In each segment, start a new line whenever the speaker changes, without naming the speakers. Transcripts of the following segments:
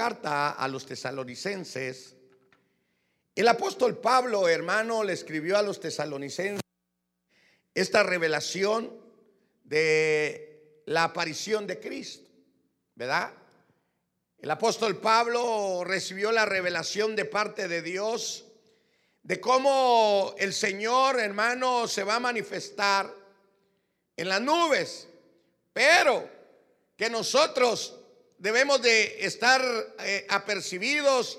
carta a los tesalonicenses, el apóstol Pablo, hermano, le escribió a los tesalonicenses esta revelación de la aparición de Cristo, ¿verdad? El apóstol Pablo recibió la revelación de parte de Dios de cómo el Señor, hermano, se va a manifestar en las nubes, pero que nosotros debemos de estar eh, apercibidos,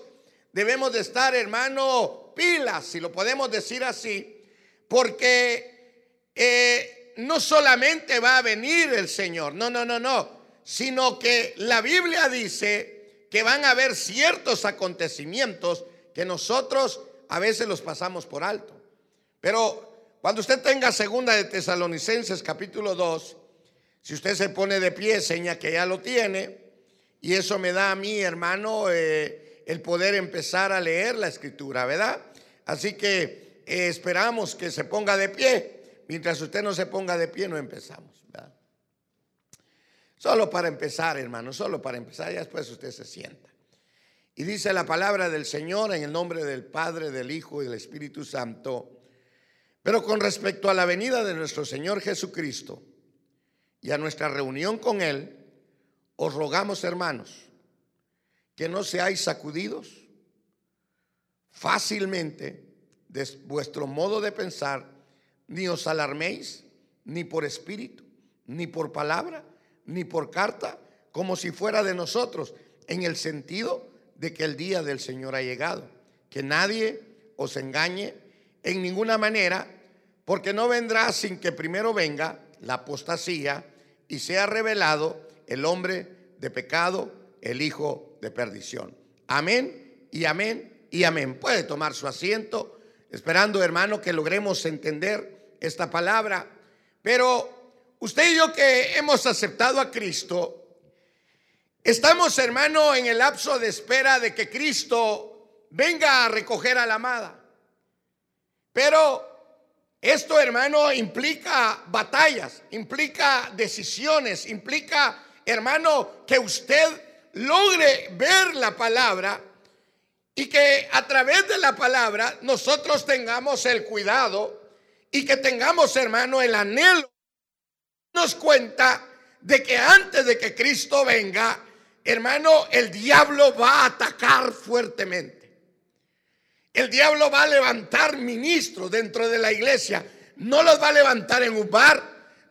debemos de estar, hermano, pilas, si lo podemos decir así, porque eh, no solamente va a venir el Señor, no, no, no, no, sino que la Biblia dice que van a haber ciertos acontecimientos que nosotros a veces los pasamos por alto. Pero cuando usted tenga segunda de Tesalonicenses capítulo 2, si usted se pone de pie, seña que ya lo tiene, y eso me da a mí, hermano, eh, el poder empezar a leer la escritura, ¿verdad? Así que eh, esperamos que se ponga de pie. Mientras usted no se ponga de pie, no empezamos. ¿verdad? Solo para empezar, hermano, solo para empezar, ya después usted se sienta. Y dice la palabra del Señor en el nombre del Padre, del Hijo y del Espíritu Santo. Pero con respecto a la venida de nuestro Señor Jesucristo y a nuestra reunión con Él, os rogamos, hermanos, que no seáis sacudidos fácilmente de vuestro modo de pensar, ni os alarméis, ni por espíritu, ni por palabra, ni por carta, como si fuera de nosotros, en el sentido de que el día del Señor ha llegado. Que nadie os engañe en ninguna manera, porque no vendrá sin que primero venga la apostasía y sea revelado el hombre de pecado, el hijo de perdición. Amén y amén y amén. Puede tomar su asiento, esperando hermano que logremos entender esta palabra. Pero usted y yo que hemos aceptado a Cristo, estamos hermano en el lapso de espera de que Cristo venga a recoger a la amada. Pero esto, hermano, implica batallas, implica decisiones, implica, hermano, que usted logre ver la palabra y que a través de la palabra nosotros tengamos el cuidado y que tengamos, hermano, el anhelo. Nos cuenta de que antes de que Cristo venga, hermano, el diablo va a atacar fuertemente. El diablo va a levantar ministros dentro de la iglesia. No los va a levantar en un bar.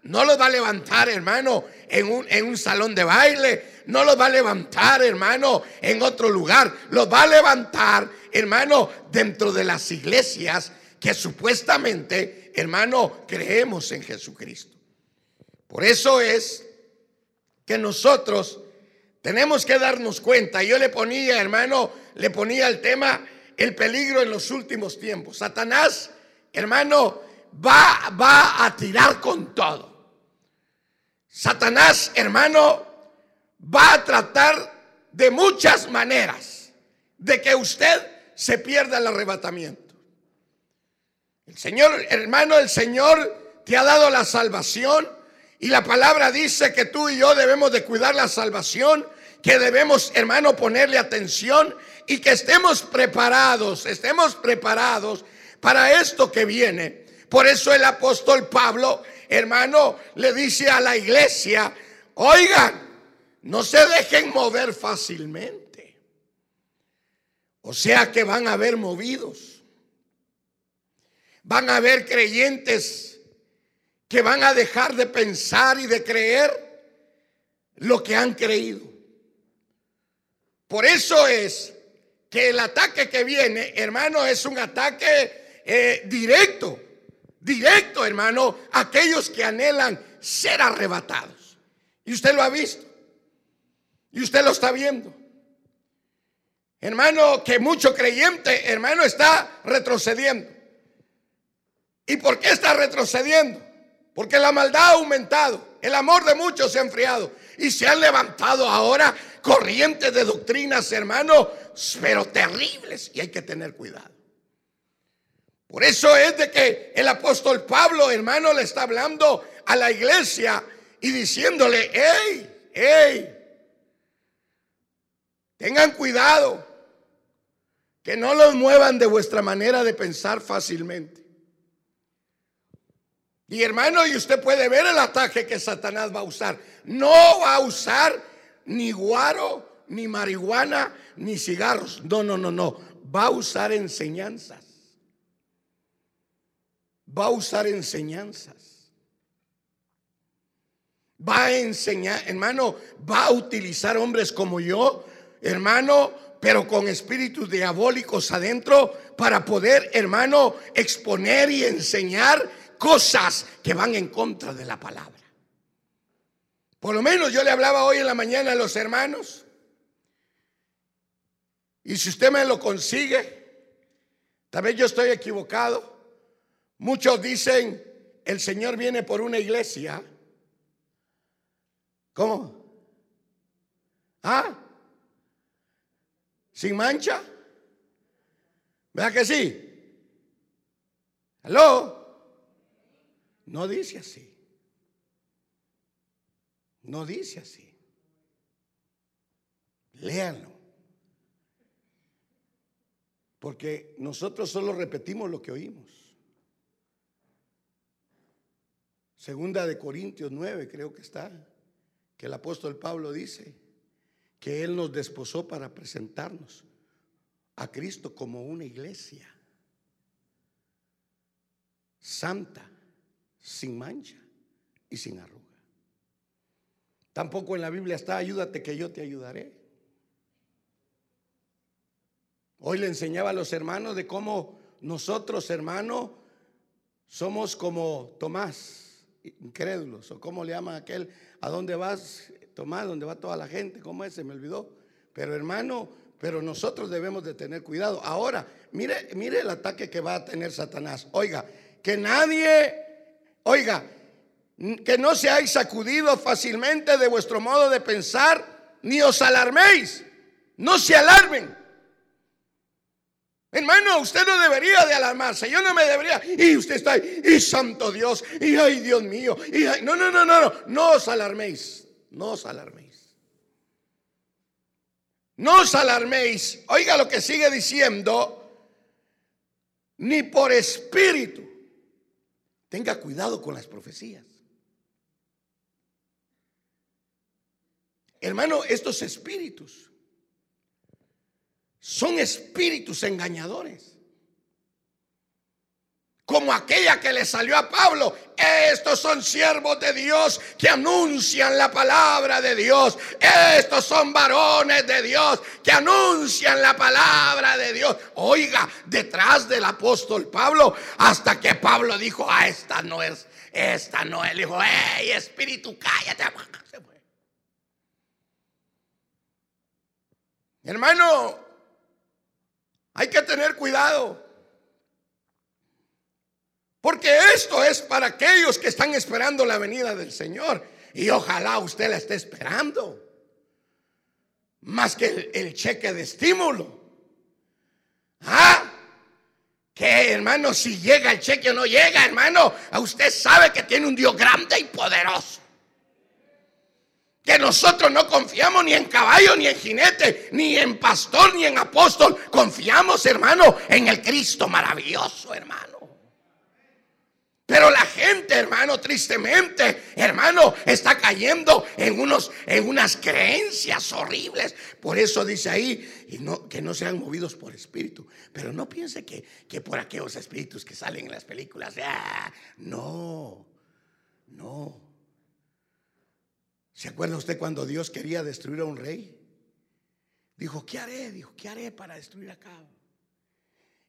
No los va a levantar, hermano, en un, en un salón de baile. No los va a levantar, hermano, en otro lugar. Los va a levantar, hermano, dentro de las iglesias que supuestamente, hermano, creemos en Jesucristo. Por eso es que nosotros tenemos que darnos cuenta. Yo le ponía, hermano, le ponía el tema el peligro en los últimos tiempos. Satanás, hermano, va, va a tirar con todo. Satanás, hermano, va a tratar de muchas maneras de que usted se pierda el arrebatamiento. El Señor, hermano, el Señor te ha dado la salvación y la palabra dice que tú y yo debemos de cuidar la salvación, que debemos, hermano, ponerle atención y que estemos preparados, estemos preparados para esto que viene. Por eso el apóstol Pablo, hermano, le dice a la iglesia, oigan, no se dejen mover fácilmente. O sea que van a haber movidos. Van a haber creyentes que van a dejar de pensar y de creer lo que han creído. Por eso es que el ataque que viene, hermano, es un ataque eh, directo, directo, hermano, a aquellos que anhelan ser arrebatados. Y usted lo ha visto. Y usted lo está viendo. Hermano, que mucho creyente, hermano, está retrocediendo. ¿Y por qué está retrocediendo? Porque la maldad ha aumentado. El amor de muchos se ha enfriado. Y se han levantado ahora corrientes de doctrinas, hermano, pero terribles. Y hay que tener cuidado. Por eso es de que el apóstol Pablo, hermano, le está hablando a la iglesia y diciéndole, hey, hey, Tengan cuidado que no los muevan de vuestra manera de pensar fácilmente. Y hermano, y usted puede ver el ataque que Satanás va a usar. No va a usar ni guaro, ni marihuana, ni cigarros. No, no, no, no. Va a usar enseñanzas. Va a usar enseñanzas. Va a enseñar, hermano, va a utilizar hombres como yo, hermano, pero con espíritus diabólicos adentro para poder, hermano, exponer y enseñar cosas que van en contra de la palabra. Por lo menos yo le hablaba hoy en la mañana a los hermanos. Y si usted me lo consigue, tal vez yo estoy equivocado. Muchos dicen, el Señor viene por una iglesia. ¿Cómo? ¿Ah? ¿Sin mancha? ¿Verdad que sí? ¿Aló? No dice así. No dice así. Léanlo. Porque nosotros solo repetimos lo que oímos. Segunda de Corintios 9 creo que está, que el apóstol Pablo dice que Él nos desposó para presentarnos a Cristo como una iglesia santa, sin mancha y sin arruga. Tampoco en la Biblia está, ayúdate que yo te ayudaré. Hoy le enseñaba a los hermanos de cómo nosotros, hermanos, somos como Tomás, incrédulos, o cómo le llaman aquel, ¿a dónde vas, Tomás? ¿Dónde va toda la gente? ¿Cómo es? Se me olvidó. Pero hermano, pero nosotros debemos de tener cuidado. Ahora, mire, mire el ataque que va a tener Satanás. Oiga, que nadie Oiga, que no seáis sacudidos fácilmente de vuestro modo de pensar, ni os alarméis. No se alarmen. Hermano, usted no debería de alarmarse. Yo no me debería. Y usted está ahí. Y santo Dios. Y ay, Dios mío. Y no, no, no, no, no. No os alarméis. No os alarméis. No os alarméis. Oiga lo que sigue diciendo. Ni por espíritu Tenga cuidado con las profecías. Hermano, estos espíritus son espíritus engañadores como aquella que le salió a Pablo. Estos son siervos de Dios que anuncian la palabra de Dios. Estos son varones de Dios que anuncian la palabra de Dios. Oiga, detrás del apóstol Pablo, hasta que Pablo dijo, ah, esta no es, esta no es. Le dijo, hey, espíritu, cállate. Hermano, hay que tener cuidado. Porque esto es para aquellos que están esperando la venida del Señor. Y ojalá usted la esté esperando. Más que el, cheque de estímulo. Ah, que hermano, si llega el cheque o no llega, hermano, a usted sabe que tiene un Dios grande y poderoso. Que nosotros no confiamos ni en caballo, ni en jinete, ni en pastor, ni en apóstol. Confiamos, hermano, en el Cristo maravilloso, hermano. Pero la gente, hermano, tristemente, hermano, está cayendo en, unos, en unas creencias horribles. Por eso dice ahí, y no, que no sean movidos por espíritu. Pero no piense que, que por aquellos espíritus que salen en las películas. Ah, no, no. ¿Se acuerda usted cuando Dios quería destruir a un rey? Dijo, ¿qué haré? Dijo, ¿qué haré para destruir acá?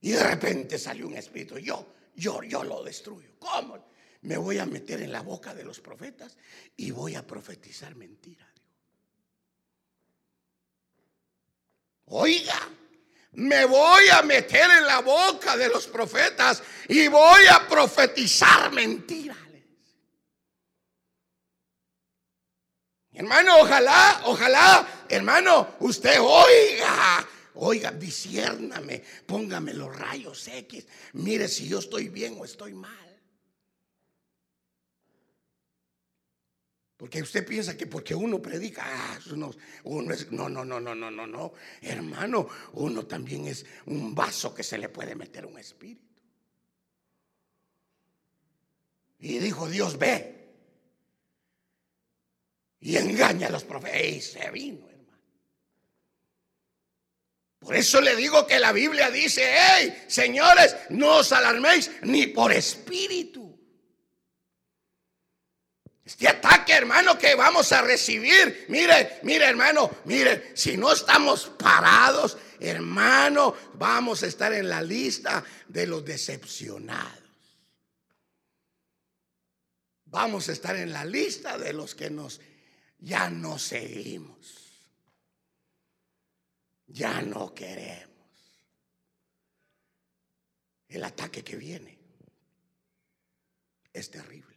Y de repente salió un espíritu. Yo, yo, yo lo destruyo. ¿Cómo? Me voy a meter en la boca de los profetas y voy a profetizar mentira. Oiga, me voy a meter en la boca de los profetas y voy a profetizar mentiras. Hermano, ojalá, ojalá, hermano, usted oiga Oiga, disiérname, póngame los rayos X. Mire si yo estoy bien o estoy mal.
Porque usted piensa que porque uno predica, ah, uno, uno es, no, no, no, no, no, no, no. Hermano, uno también es un vaso que se le puede meter un espíritu. Y dijo Dios, ve. Y engaña a los profetas. Y se vino, hermano. Por eso le digo que la Biblia dice, hey, señores, no os alarméis ni por espíritu. Este ataque, hermano, que vamos a recibir. Mire, mire, hermano, mire, si no estamos parados, hermano, vamos a estar en la lista de los decepcionados. Vamos a estar en la lista de los que nos ya no seguimos. Ya no queremos. El ataque que viene es terrible.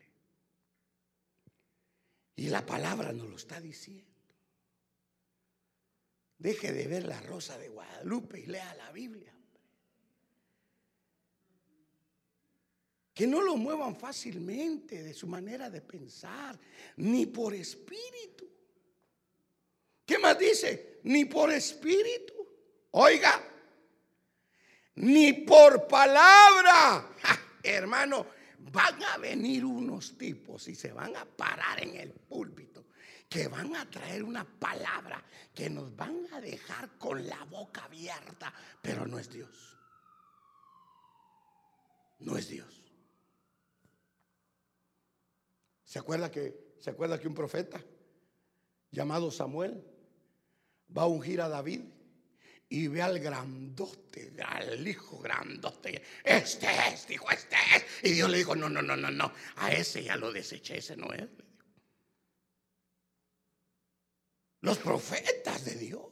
Y la palabra nos lo está diciendo. Deje de ver la rosa de Guadalupe y lea la Biblia. Que no lo muevan fácilmente de su manera de pensar, ni por espíritu. ¿Qué más dice? Ni por espíritu. Oiga, ni por palabra. hermano, van a venir unos tipos y se van a parar en el púlpito que van a traer una palabra que nos van a dejar con la boca abierta, pero no es Dios. No es Dios. ¿Se acuerda que se acuerda que un profeta llamado Samuel va a ungir a David y ve al grandote, al hijo grandote. Este es, dijo, este es. Y Dios le dijo, no, no, no, no, no. A ese ya lo deseché, ese no es. Los profetas de Dios.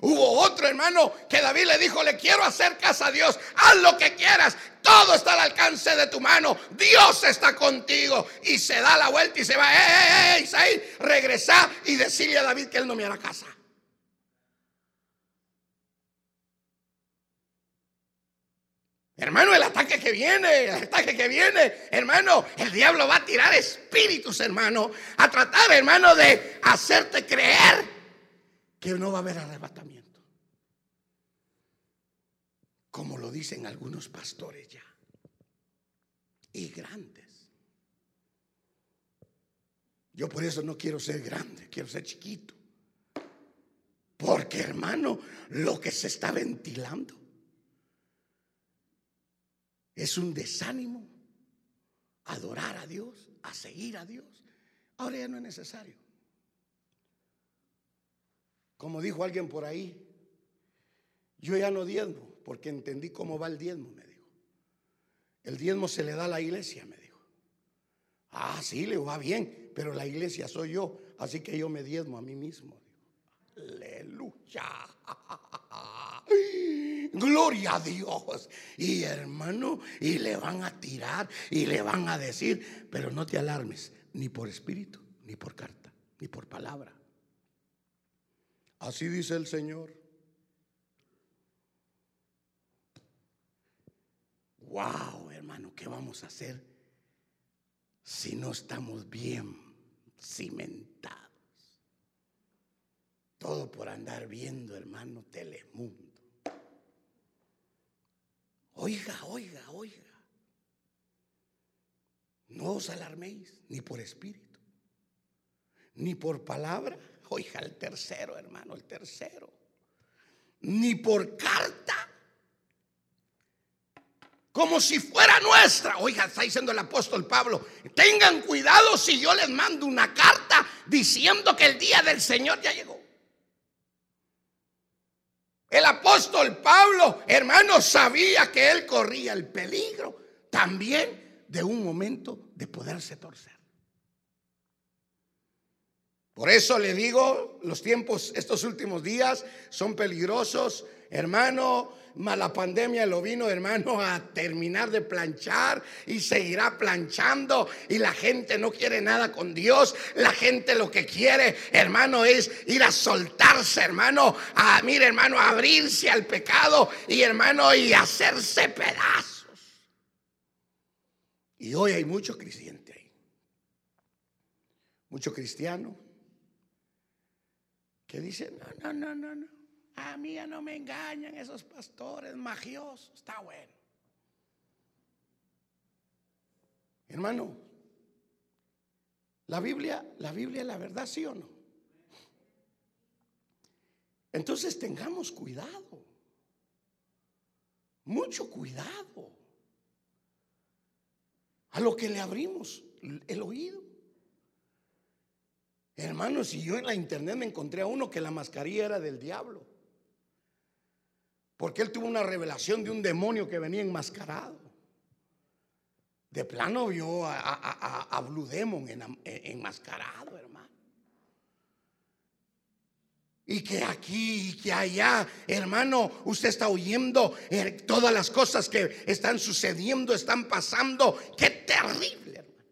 Hubo otro hermano que David le dijo, le quiero hacer casa a Dios, haz lo que quieras, todo está al alcance de tu mano, Dios está contigo. Y se da la vuelta y se va, eh, eh, eh, regresa y decirle a David que él no me hará casa. Hermano, el ataque que viene, el ataque que viene, hermano, el diablo va a tirar espíritus, hermano, a tratar, hermano, de hacerte creer que no va a haber arrebatamiento. Como lo dicen algunos pastores ya. Y grandes. Yo por eso no quiero ser grande, quiero ser chiquito. Porque, hermano, lo que se está ventilando es un desánimo adorar a Dios, a seguir a Dios. Ahora ya no es necesario. Como dijo alguien por ahí, yo ya no diezmo porque entendí cómo va el diezmo, me dijo. El diezmo se le da a la iglesia, me dijo. Ah, sí, le va bien, pero la iglesia soy yo, así que yo me diezmo a mí mismo. Aleluya. Gloria a Dios. Y hermano, y le van a tirar y le van a decir, pero no te alarmes, ni por espíritu, ni por carta, ni por palabra. Así dice el Señor. Wow, hermano, ¿qué vamos a hacer si no estamos bien cimentados? Todo por andar viendo, hermano, Telemundo. Oiga, oiga, oiga. No os alarméis ni por espíritu, ni por palabra. Oiga, el tercero, hermano, el tercero. Ni por carta. Como si fuera nuestra. Oiga, está diciendo el apóstol Pablo. Tengan cuidado si yo les mando una carta diciendo que el día del Señor ya llegó. El apóstol Pablo, hermano, sabía que él corría el peligro también de un momento de poderse torcer. Por eso le digo, los tiempos, estos últimos días son peligrosos, hermano la pandemia lo vino, hermano, a terminar de planchar y seguirá planchando. Y la gente no quiere nada con Dios. La gente lo que quiere, hermano, es ir a soltarse, hermano, a, mire, hermano, a abrirse al pecado y, hermano, y hacerse pedazos. Y hoy hay muchos creyentes ahí. mucho cristiano que dice, no, no, no, no, no. A mí ya no me engañan esos pastores magiosos. Está bueno. Hermano, la Biblia, la Biblia es la verdad, ¿sí o no? Entonces tengamos cuidado. Mucho cuidado. A lo que le abrimos el oído. Hermanos, si yo en la internet me encontré a uno que la mascarilla era del diablo. Porque él tuvo una revelación de un demonio que venía enmascarado. De plano vio a, Blue Demon enmascarado, hermano. Y que aquí y que allá, hermano, usted está oyendo eh, todas las cosas que están sucediendo, están pasando. Qué terrible, hermano.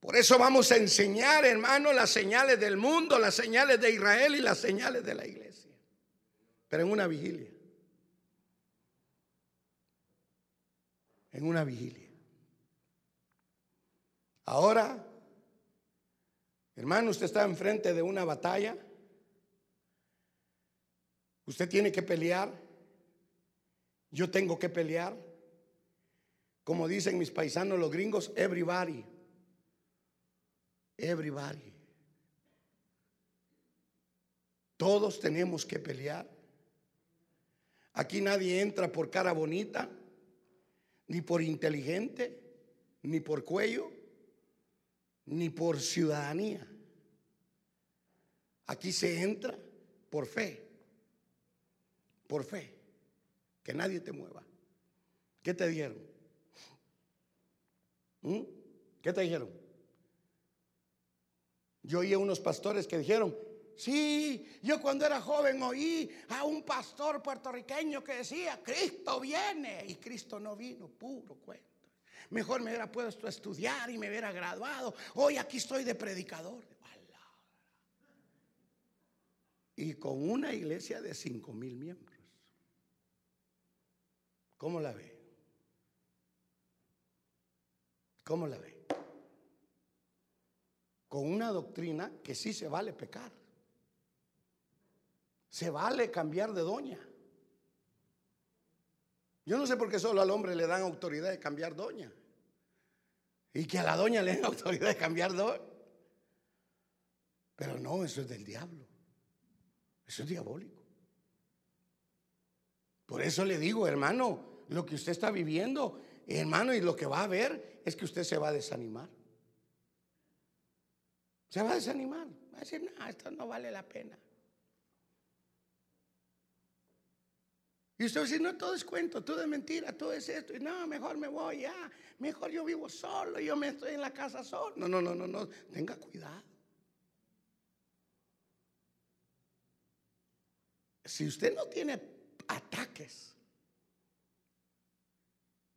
Por eso vamos a enseñar, hermano, las señales del mundo, las señales de Israel y las señales de la iglesia. Pero en una vigilia. en una vigilia. Ahora, hermano, usted está enfrente de una batalla. Usted tiene que pelear. Yo tengo que pelear. Como dicen mis paisanos los gringos, everybody. Everybody. Todos tenemos que pelear. Aquí nadie entra por cara bonita ni por inteligente, ni por cuello, ni por ciudadanía. Aquí se entra por fe, por fe, que nadie te mueva. ¿Qué te dieron? ¿Mm? ¿Qué te dijeron? Yo oí a unos pastores que dijeron, Sí, yo cuando era joven oí a un pastor puertorriqueño que decía, Cristo viene y Cristo no vino, puro cuento. Mejor me hubiera puesto a estudiar y me hubiera graduado. Hoy aquí estoy de predicador. Y con una iglesia de cinco mil miembros. ¿Cómo la ve? ¿Cómo la ve? Con una doctrina que sí se vale pecar. Se vale cambiar de doña. Yo no sé por qué solo al hombre le dan autoridad de cambiar doña. Y que a la doña le den autoridad de cambiar doña. Pero no, eso es del diablo. Eso es diabólico. Por eso le digo, hermano, lo que usted está viviendo, hermano, y lo que va a ver es que usted se va a desanimar. Se va a desanimar. Va a decir, no, esto no vale la pena. Y usted dice, no, todo es cuento, todo es mentira, todo es esto. Y no, mejor me voy ya, mejor yo vivo solo, yo me estoy en la casa solo. No, no, no, no, no, tenga cuidado. Si usted no tiene ataques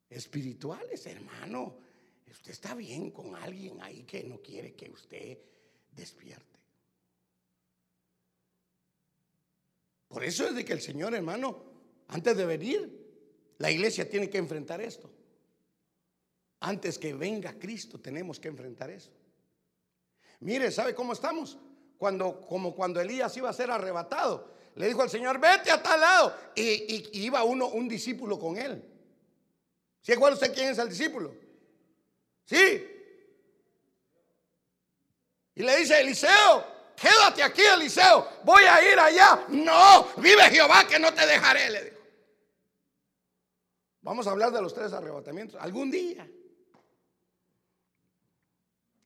espirituales, hermano, usted está bien con alguien ahí que no quiere que usted despierte. Por eso es de que el Señor, hermano, antes de venir, la iglesia tiene que enfrentar esto. Antes que venga Cristo tenemos que enfrentar eso. Mire, ¿sabe cómo estamos? Cuando, como cuando Elías iba a ser arrebatado, le dijo al Señor, vete a tal lado. Y, iba uno, un discípulo con él. ¿Sí acuerda usted quién es el discípulo? Sí. Y le dice, Eliseo, quédate aquí, Eliseo, voy a ir allá. No, vive Jehová que no te dejaré, le dijo. Vamos a hablar de los tres arrebatamientos algún día.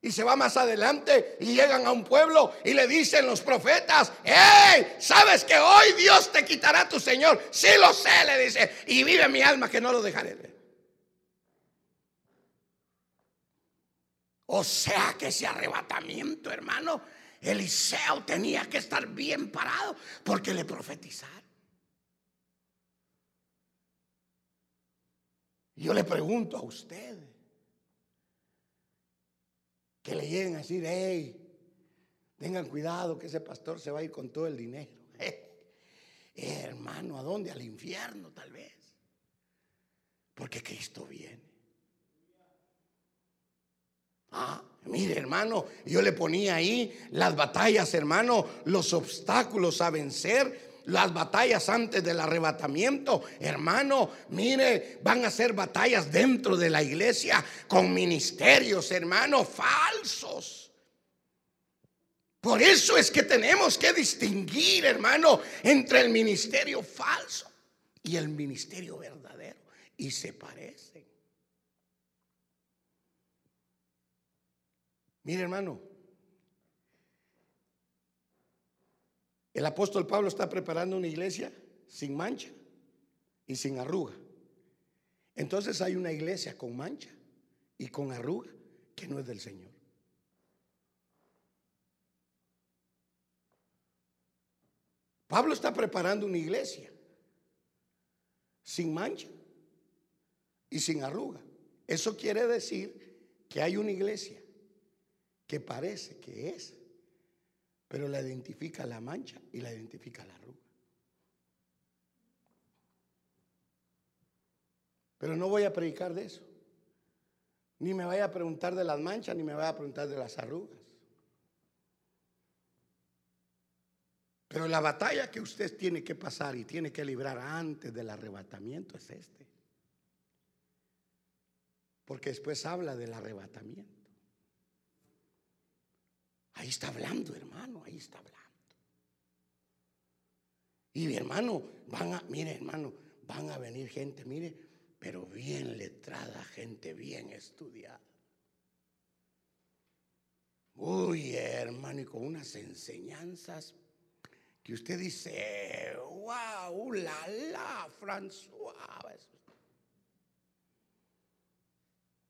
Y se va más adelante y llegan a un pueblo y le dicen los profetas, hey, ¿sabes que hoy Dios te quitará a tu Señor? Sí lo sé, le dice, y vive mi alma que no lo dejaré. O sea que ese arrebatamiento, hermano, Eliseo tenía que estar bien parado porque le profetizaron. Yo le pregunto a usted que le lleguen a decir, hey, tengan cuidado que ese pastor se va a ir con todo el dinero. hermano, ¿a dónde? Al infierno tal vez. Porque Cristo viene. Ah, mire, hermano, yo le ponía ahí las batallas, hermano, los obstáculos a vencer. Las batallas antes del arrebatamiento, hermano, mire, van a ser batallas dentro de la iglesia con ministerios, hermano, falsos. Por eso es que tenemos que distinguir, hermano, entre el ministerio falso y el ministerio verdadero. Y se parecen. Mire, hermano, el apóstol Pablo está preparando una iglesia sin mancha y sin arruga. Entonces hay una iglesia con mancha y con arruga que no es del Señor. Pablo está preparando una iglesia sin mancha y sin arruga. Eso quiere decir que hay una iglesia que parece que es, pero la identifica la mancha y la identifica la arruga. Pero no voy a predicar de eso. Ni me vaya a preguntar de las manchas, ni me vaya a preguntar de las arrugas. Pero la batalla que usted tiene que pasar y tiene que librar antes del arrebatamiento es este. Porque después habla del arrebatamiento. Ahí está hablando, hermano, ahí está hablando. Y hermano, van a, mire, hermano, van a venir gente, mire, pero bien letrada, gente bien estudiada. Uy, hermano, y con unas enseñanzas y usted dice, wow, la la, François.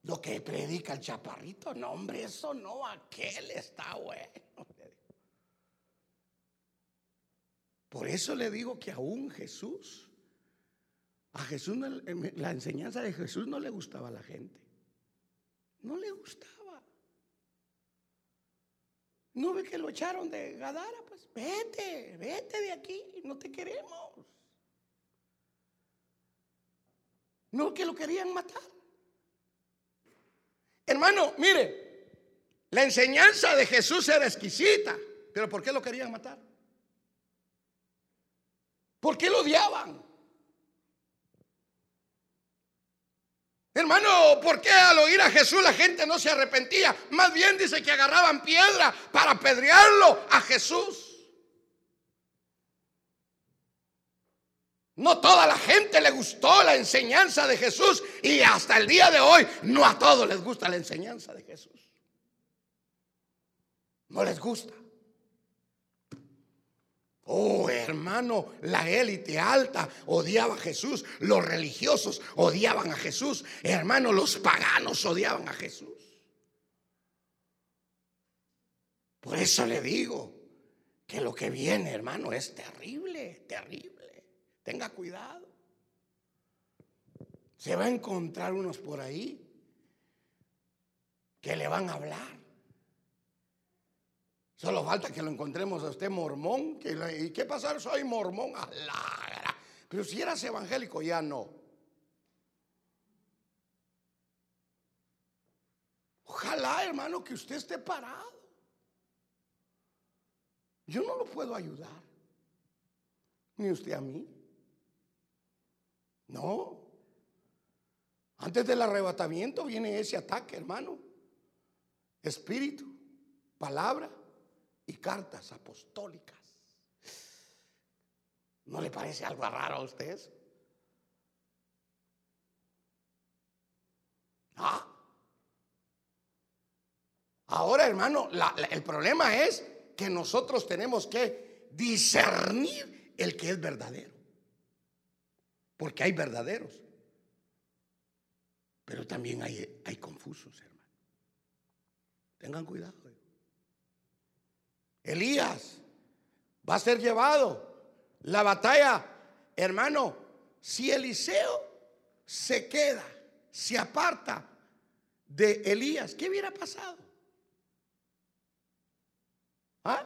Lo que predica el chaparrito, no, hombre, eso no, aquel está bueno. Por eso le digo que aún Jesús, a Jesús, la enseñanza de Jesús no le gustaba a la gente. No le gustaba. ¿No ve que lo echaron de Gadara? Pues vete, vete de aquí, no te queremos. No que lo querían matar. Hermano, mire, la enseñanza de Jesús era exquisita, pero ¿por qué lo querían matar? ¿Por qué lo odiaban? Hermano, ¿por qué al oír a Jesús la gente no se arrepentía? Más bien dice que agarraban piedra para apedrearlo a Jesús. No toda la gente le gustó la enseñanza de Jesús y hasta el día de hoy no a todos les gusta la enseñanza de Jesús. No les gusta. Oh, hermano, la élite alta odiaba a Jesús, los religiosos odiaban a Jesús, hermano, los paganos odiaban a Jesús. Por eso le digo que lo que viene, hermano, es terrible, terrible. Tenga cuidado. Se va a encontrar unos por ahí que le van a hablar. Solo falta que lo encontremos a usted mormón. ¿Y qué pasa? Soy mormón. Pero si eras evangélico, ya no. Ojalá, hermano, que usted esté parado. Yo no lo puedo ayudar. Ni usted a mí. No. Antes del arrebatamiento viene ese ataque, hermano. Espíritu, palabra y cartas apostólicas. ¿No le parece algo raro a usted ¿Ah? Ahora, hermano, el problema es que nosotros tenemos que discernir el que es verdadero. Porque hay verdaderos. Pero también hay, hay confusos, hermano. Tengan cuidado. Elías va a ser llevado. La batalla, hermano, si Eliseo se queda, se aparta de Elías, ¿qué hubiera pasado? ¿Ah?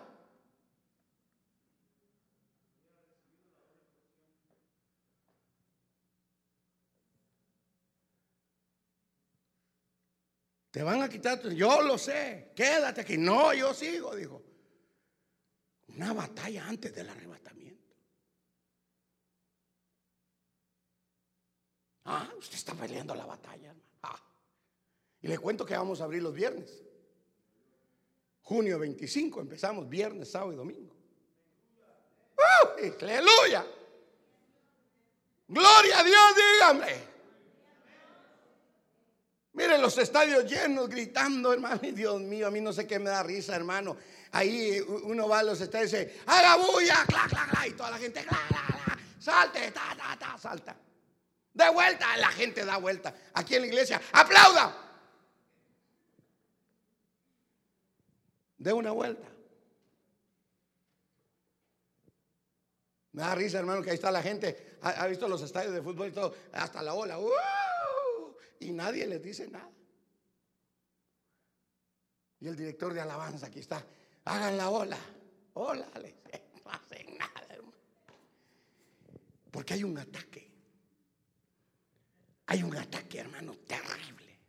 Te van a quitar, tu- yo lo sé, quédate aquí. No, yo sigo, dijo. Una batalla antes del arrebatamiento. Ah, usted está peleando la batalla. Ah. Y le cuento que vamos a abrir los viernes. Junio 25 empezamos viernes, sábado y domingo. ¡Uh! ¡Aleluya! Gloria a Dios, dígame. Miren los estadios llenos, gritando, hermano. Dios mío, a mí no sé qué me da risa, hermano. Ahí uno va a los estadios y dice, haga bulla, cla, cla, cla, y toda la gente, cla, cla, cla, salte, ta, ta, ta, salta. De vuelta, la gente da vuelta. Aquí en la iglesia, aplauda. De una vuelta. Me da risa, hermano, que ahí está la gente. Ha, ha visto los estadios de fútbol y todo, hasta la ola. ¡uh! Y nadie les dice nada. Y el director de alabanza aquí está. Hagan la ola. Ola, no hacen nada, hermano. Porque hay un ataque. Hay un ataque, hermano, terrible.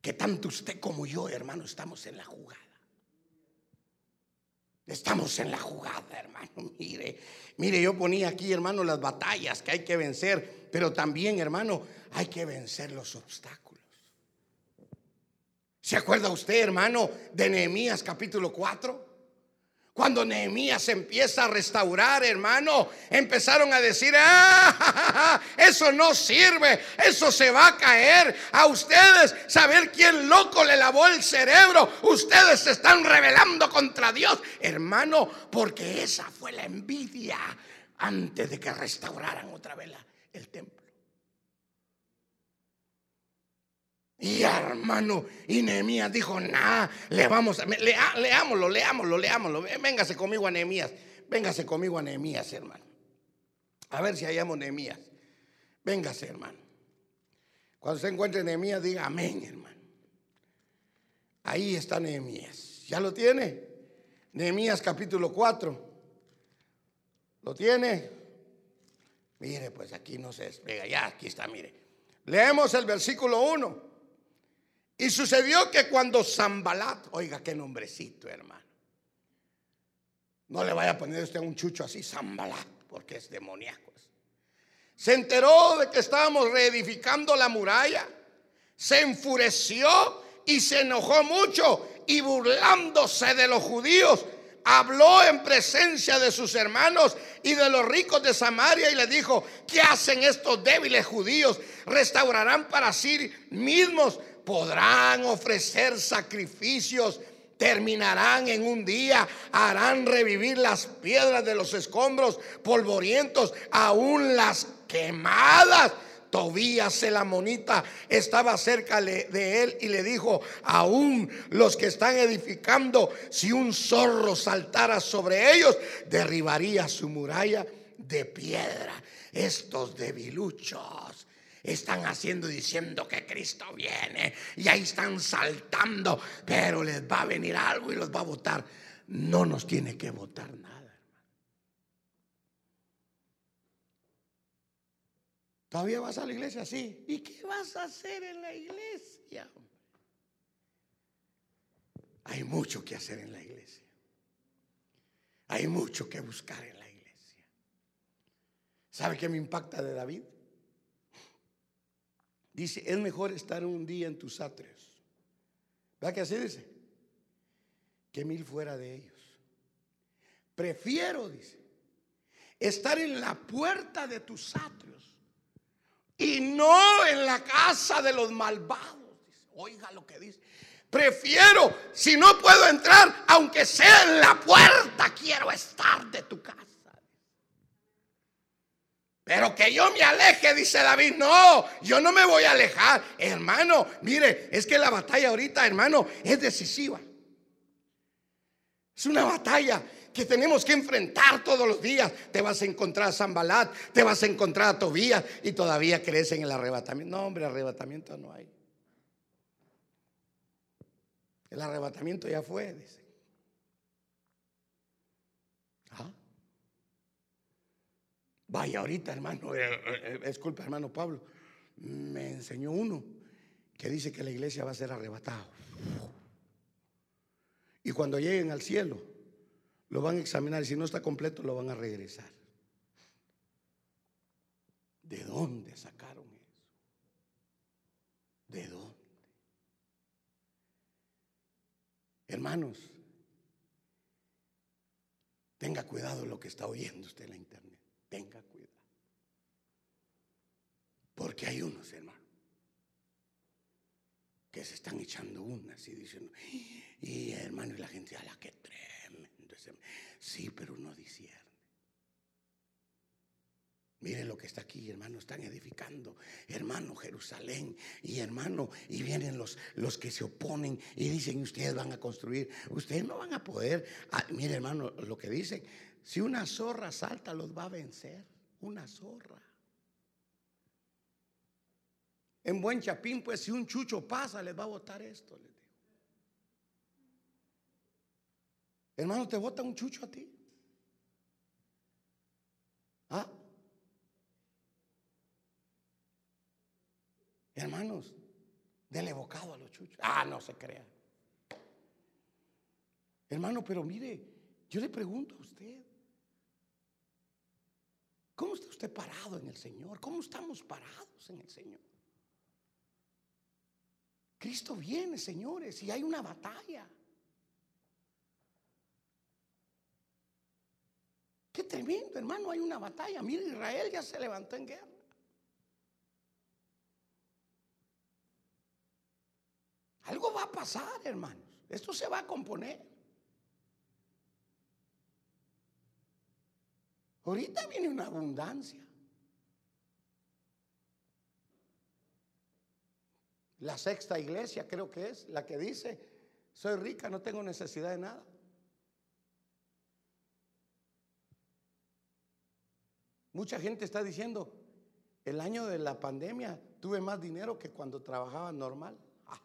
Que tanto usted como yo, hermano, estamos en la jugada. Estamos en la jugada, hermano. Mire, mire, yo ponía aquí, hermano, las batallas que hay que vencer, pero también, hermano, hay que vencer los obstáculos. ¿Se acuerda usted, hermano, de Nehemías capítulo 4? Cuando Nehemías empieza a restaurar, hermano, empezaron a decir, ah, eso no sirve, eso se va a caer. A ustedes, saber quién loco le lavó el cerebro, ustedes se están rebelando contra Dios, hermano, porque esa fue la envidia antes de que restauraran otra vez el templo. Y hermano, y Nehemías dijo, nah, le vamos a, lea- leámoslo, leámoslo, leámoslo. Ven, Véngase conmigo a Nehemías, véngase conmigo a Nehemías, hermano. A ver si hallamos Nehemías. Véngase, hermano. Cuando se encuentre Nehemías, diga amén, hermano. Ahí está Nehemías. ¿Ya lo tiene? Nehemías capítulo 4. ¿Lo tiene? Mire, pues aquí no se despega. Ya, aquí está, mire. Leemos el versículo 1. Y sucedió que cuando Zambalat, oiga qué nombrecito, hermano. No le vaya a poner usted un chucho así, Zambalat, porque es demoníaco. Se enteró de que estábamos reedificando la muralla. Se enfureció y se enojó mucho y burlándose de los judíos, habló en presencia de sus hermanos y de los ricos de Samaria y le dijo, ¿qué hacen estos débiles judíos? ¿Restaurarán para sí mismos? ¿Podrán ofrecer sacrificios? terminarán en un día, harán revivir las piedras de los escombros polvorientos, aún las quemadas. Tobías el amonita estaba cerca de él y le dijo, aún los que están edificando, si un zorro saltara sobre ellos, derribaría su muralla de piedra. Estos debiluchos están haciendo diciendo que Cristo viene y ahí están saltando, pero les va a venir algo y los va a votar. No nos tiene que votar nada. Todavía vas a la iglesia, sí. ¿Y qué vas a hacer en la iglesia? Hay mucho que hacer en la iglesia. Hay mucho que buscar en la iglesia. ¿Sabe qué me impacta de David? Dice, es mejor estar un día en tus atrios. ¿Verdad que así dice? Que mil fuera de ellos. Prefiero, dice, estar en la puerta de tus atrios y no en la casa de los malvados. Dice, oiga lo que dice. Prefiero, si no puedo entrar, aunque sea en la puerta, quiero estar de tu casa. Pero que yo me aleje, dice David. No, yo no me voy a alejar. Hermano, mire, es que la batalla ahorita, hermano, es decisiva. Es una batalla que tenemos que enfrentar todos los días. Te vas a encontrar a Zambalat, te vas a encontrar a Tobías y todavía crees en el arrebatamiento. No, hombre, arrebatamiento no hay. El arrebatamiento ya fue, dice. ¿Ah? Vaya ahorita, hermano, eh, eh, es culpa, hermano Pablo. Me enseñó uno que dice que la iglesia va a ser arrebatada. Y cuando lleguen al cielo, lo van a examinar y si no está completo, lo van a regresar. ¿De dónde sacaron eso? ¿De dónde? Hermanos, tenga cuidado lo que está oyendo usted en la internet. Tenga cuidado. Porque hay unos, hermanos, que se están echando unas y dicen, y hermano, y la gente, a la que tremendo. Sí, pero no dicierne. Miren lo que está aquí, hermano, están edificando, hermano, Jerusalén, y hermano, y vienen los, los que se oponen y dicen, ustedes van a construir, ustedes no van a poder. Ah, mire, hermano, lo que dicen, si una zorra salta, los va a vencer, una zorra. En buen chapín, pues si un chucho pasa, les va a botar esto, les digo. Hermano, ¿te bota un chucho a ti? ¿Ah? Hermanos, del evocado a los chuchos. Ah, no se crea. Hermano, pero mire, yo le pregunto a usted, ¿cómo está usted parado en el Señor? ¿Cómo estamos parados en el Señor? Cristo viene, señores, y hay una batalla. Qué tremendo, hermano, hay una batalla. Mire, Israel ya se levantó en guerra. Algo va a pasar, hermanos. Esto se va a componer. Ahorita viene una abundancia. La sexta iglesia creo que es la que dice, soy rica, no tengo necesidad de nada. Mucha gente está diciendo, el año de la pandemia tuve más dinero que cuando trabajaba normal. ¡Ah,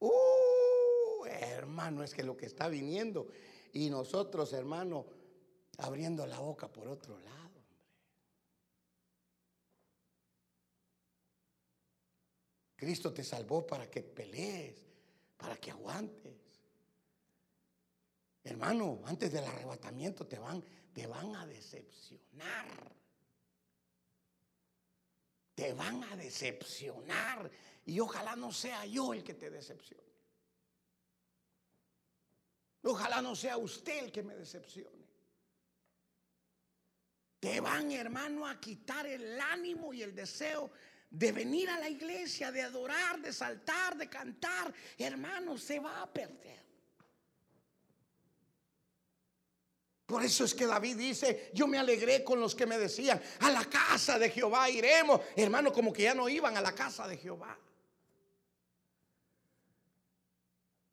Uh, hermano, es que lo que está viniendo y nosotros, hermano, abriendo la boca por otro lado. Cristo te salvó para que pelees, para que aguantes. Hermano, antes del arrebatamiento te van, te van a decepcionar. Te van a decepcionar. Y ojalá no sea yo el que te decepcione. Ojalá no sea usted el que me decepcione. Te van, hermano, a quitar el ánimo y el deseo de venir a la iglesia, de adorar, de saltar, de cantar. Hermano, se va a perder. Por eso es que David dice, yo me alegré con los que me decían, a la casa de Jehová iremos. Hermano, como que ya no iban a la casa de Jehová.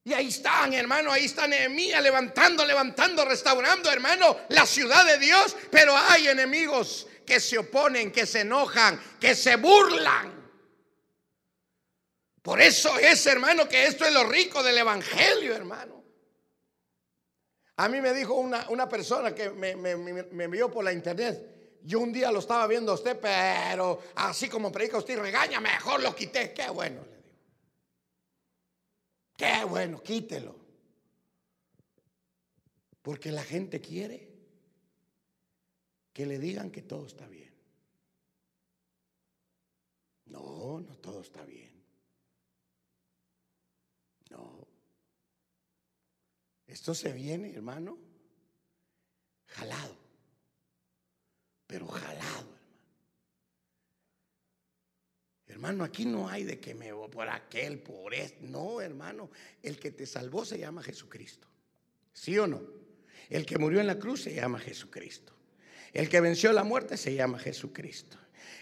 Y ahí están, hermano, ahí está Nehemías levantando, levantando, restaurando, hermano, la ciudad de Dios. Pero hay enemigos que se oponen, que se enojan, que se burlan. Por eso es, hermano, que esto es lo rico del Evangelio, hermano. A mí me dijo una, persona que me, me, envió por la internet. Yo un día lo estaba viendo a usted, pero así como predica usted regaña, mejor lo quité. Qué bueno. Qué bueno, quítelo. Porque la gente quiere que le digan que todo está bien. No, no todo está bien. No. Esto se viene, hermano, jalado. Pero jalado. Hermano, aquí no hay de que me voy por aquel, por este. No, hermano, el que te salvó se llama Jesucristo. ¿Sí o no? El que murió en la cruz se llama Jesucristo. El que venció la muerte se llama Jesucristo.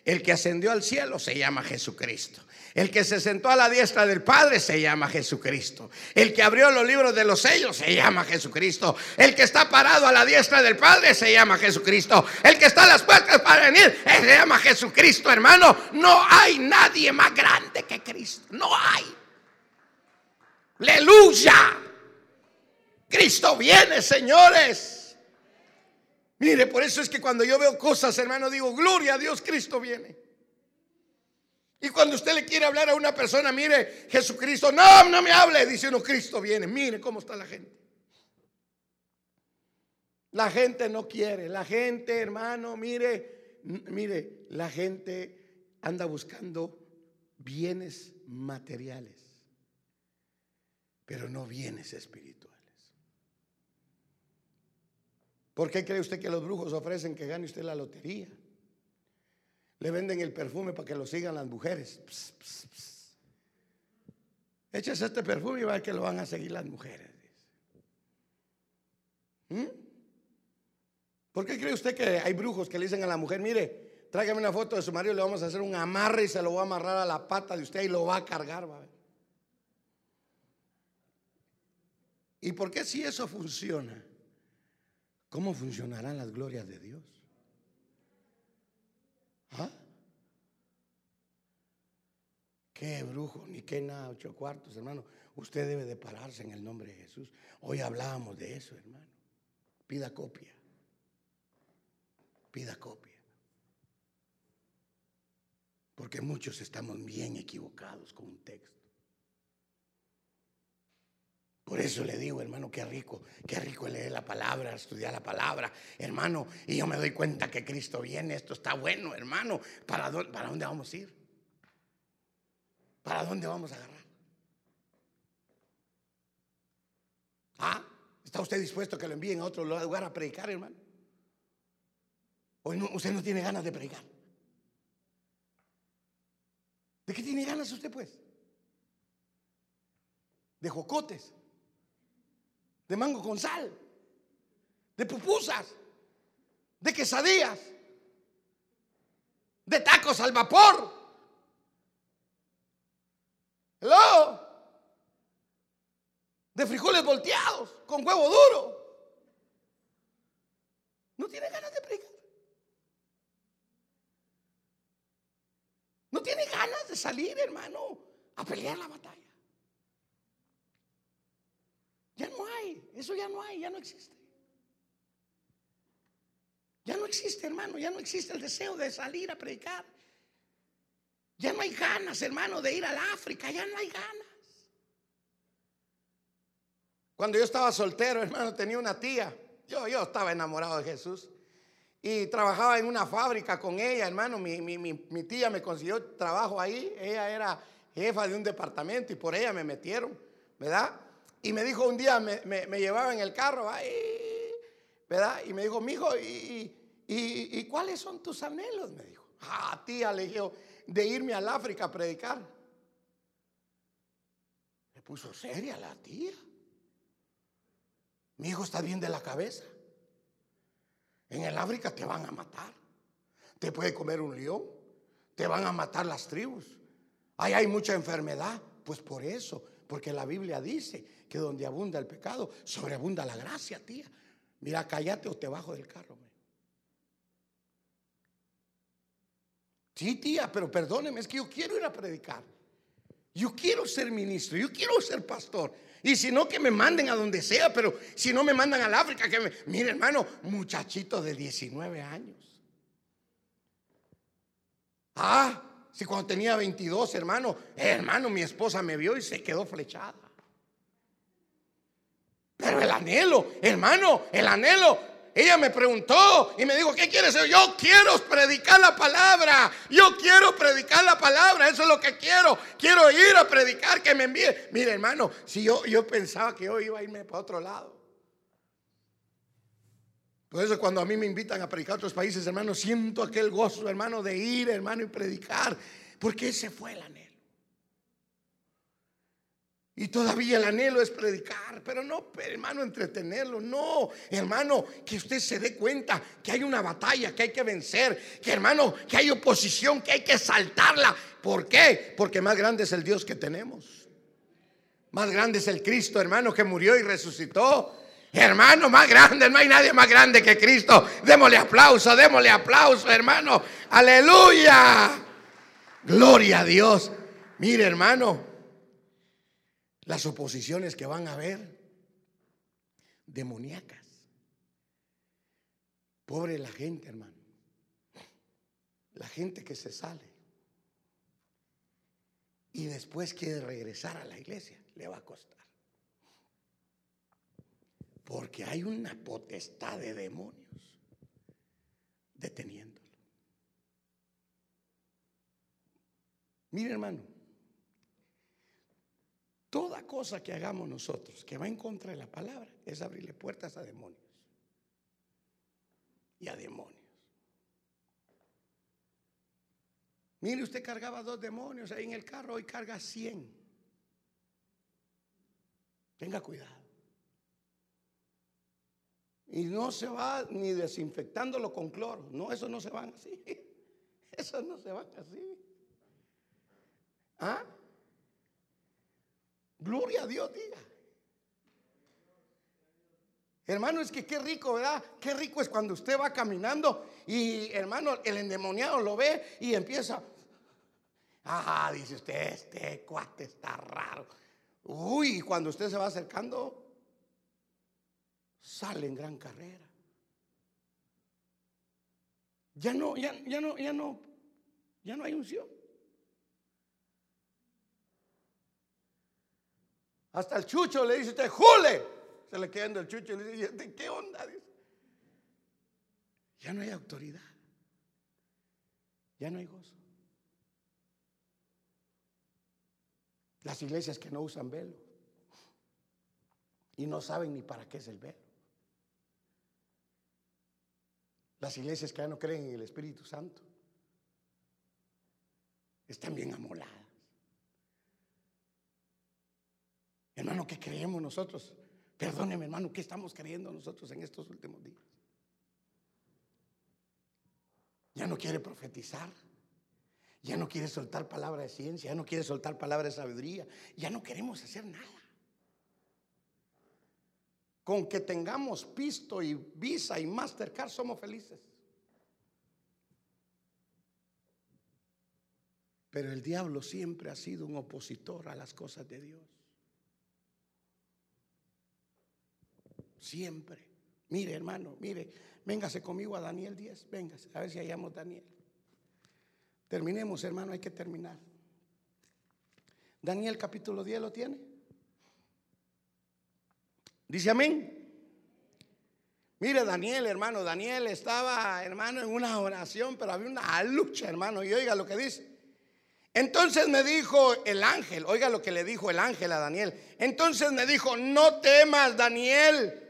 El que ascendió al cielo se llama Jesucristo. El que se sentó a la diestra del Padre se llama Jesucristo. El que abrió los libros de los sellos se llama Jesucristo. El que está parado a la diestra del Padre se llama Jesucristo. El que está a las puertas para venir se llama Jesucristo, hermano. No hay nadie más grande que Cristo. No hay. Aleluya... Cristo viene, señores.
Mire, por eso es que cuando yo veo cosas, hermano, digo, gloria a Dios, Cristo viene. Y cuando usted le quiere hablar a una persona, mire, Jesucristo, no, no me hable, dice uno, Cristo viene. Mire cómo está la gente. La gente no quiere, la gente, hermano, mire, mire, la gente anda buscando bienes materiales, pero no bienes espirituales. ¿Por qué cree usted que los brujos ofrecen que gane usted la lotería? Le venden el perfume para que lo sigan las mujeres. Échese este perfume y va a ver que lo van a seguir las mujeres. ¿Mm? ¿Por qué cree usted que hay brujos que le dicen a la mujer, mire, tráigame una foto de su marido, le vamos a hacer un amarre y se lo va a amarrar a la pata de usted y lo va a cargar? ¿Y por qué si eso funciona? ¿Cómo funcionarán las glorias de Dios? ¿Ah? Qué brujo, ni qué nada, ocho cuartos, hermano. Usted debe de pararse en el nombre de Jesús. Hoy hablábamos de eso, hermano. Pida copia. Pida copia. Porque muchos estamos bien equivocados con un texto. Por eso le digo, hermano, qué rico, qué rico leer la palabra, estudiar la palabra, hermano. Y yo me doy cuenta que Cristo viene, esto está bueno, hermano. ¿Para dónde, vamos a ir? ¿Para dónde vamos a agarrar? ¿Ah? ¿Está usted dispuesto a que lo envíen a otro lugar a predicar, hermano? ¿O usted no tiene ganas de predicar? ¿De qué tiene ganas usted, pues? De jocotes de mango con sal, de pupusas, de quesadillas, de tacos al vapor. Hello. De frijoles volteados con huevo duro. No tiene ganas de predicar. No tiene ganas de salir, hermano, a pelear la batalla. Ya no hay, eso ya no hay, ya no existe. Ya no existe, hermano, ya no existe el deseo de salir a predicar. Ya no hay ganas, hermano, de ir al África, ya no hay ganas. Cuando yo estaba soltero, hermano, tenía una tía. Yo, yo estaba enamorado de Jesús. Y trabajaba en una fábrica con ella, hermano. Mi, mi tía me consiguió trabajo ahí. Ella era jefa de un departamento y por ella me metieron, ¿verdad? Y me dijo un día, me, me, llevaba en el carro, ¿verdad? Y me dijo, mijo, ¿y, y, y, cuáles son tus anhelos? Me dijo, ah, tía, le dije, de irme al África a predicar. Me puso seria la tía. Mi hijo está bien de la cabeza. En el África te van a matar. Te puede comer un león. Te van a matar las tribus. Ahí hay mucha enfermedad. Pues por eso, porque la Biblia dice que donde abunda el pecado, sobreabunda la gracia, tía. Mira, cállate o te bajo del carro. Sí, tía, pero perdóneme, es que yo quiero ir a predicar. Yo quiero ser ministro, yo quiero ser pastor. Y si no, que me manden a donde sea, pero si no me mandan al África, que me... Mire, hermano, muchachito de 19 años. Ah, si cuando tenía 22, hermano, hermano, mi esposa me vio y se quedó flechada. Pero el anhelo, hermano, el anhelo. Ella me preguntó y me dijo, ¿qué quieres? Yo quiero predicar la palabra. Yo quiero predicar la palabra. Eso es lo que quiero. Quiero ir a predicar, que me envíe. Mire, hermano, si yo, yo pensaba que yo iba a irme para otro lado. Por eso cuando a mí me invitan a predicar a otros países, hermano, siento aquel gozo, hermano, de ir, hermano, y predicar. Porque ese fue el anhelo. Y todavía el anhelo es predicar, pero no, hermano, entretenerlo, no, hermano, que usted se dé cuenta que hay una batalla que hay que vencer, que hermano, que hay oposición, que hay que saltarla. ¿Por qué? Porque más grande es el Dios que tenemos. Más grande es el Cristo, hermano, que murió y resucitó. Hermano, más grande, no hay nadie más grande que Cristo. Démosle aplauso, démosle aplauso, hermano. Aleluya. Gloria a Dios. Mire, hermano, las oposiciones que van a haber demoníacas.
Pobre la gente, hermano. La gente que se sale y después quiere regresar a la iglesia, le va a costar. Porque hay una potestad de demonios deteniéndolo. Mire hermano, toda cosa que hagamos nosotros que va en contra de la palabra es abrirle puertas a demonios. Y a demonios. Mire, usted cargaba dos demonios ahí en el carro, hoy carga cien. Tenga cuidado. Y no se va ni desinfectándolo con cloro. No, eso no se van así. Eso no se van así. ¿Ah? Gloria a Dios, diga. Hermano, es que qué rico, ¿verdad? Qué rico es cuando usted va caminando y, hermano, el endemoniado lo ve y empieza. Ah, dice usted, este cuate está raro. Uy, cuando usted se va acercando, sale en gran carrera. Ya no, ya, ya no, ya no, ya no hay unción. Hasta el chucho le dice usted, ¡jule! Se le queda el chucho y le dice, ¿de qué onda? Ya no hay autoridad. Ya no hay gozo. Las iglesias que no usan velo y no saben ni para qué es el velo. Las iglesias que ya no creen en el Espíritu Santo están bien amoladas. Hermano, ¿qué creemos nosotros? Perdóneme, hermano, ¿qué estamos creyendo nosotros en estos últimos días? Ya no quiere profetizar. Ya no quiere soltar palabra de ciencia, ya no quiere soltar palabra de sabiduría, ya no queremos hacer nada. Con que tengamos pisto y visa y Mastercard somos felices. Pero el diablo siempre ha sido un opositor a las cosas de Dios. Siempre. Mire, hermano, mire, véngase conmigo a Daniel 10, véngase, a ver si hallamos Daniel. Terminemos, hermano, hay que terminar. Daniel capítulo 10 lo tiene. Dice amén. Mire, Daniel, hermano, Daniel estaba, hermano, en una oración, pero había una lucha, hermano, y oiga lo que dice. Entonces me dijo el ángel, oiga lo que le dijo el ángel a Daniel. Entonces me dijo, no temas, Daniel,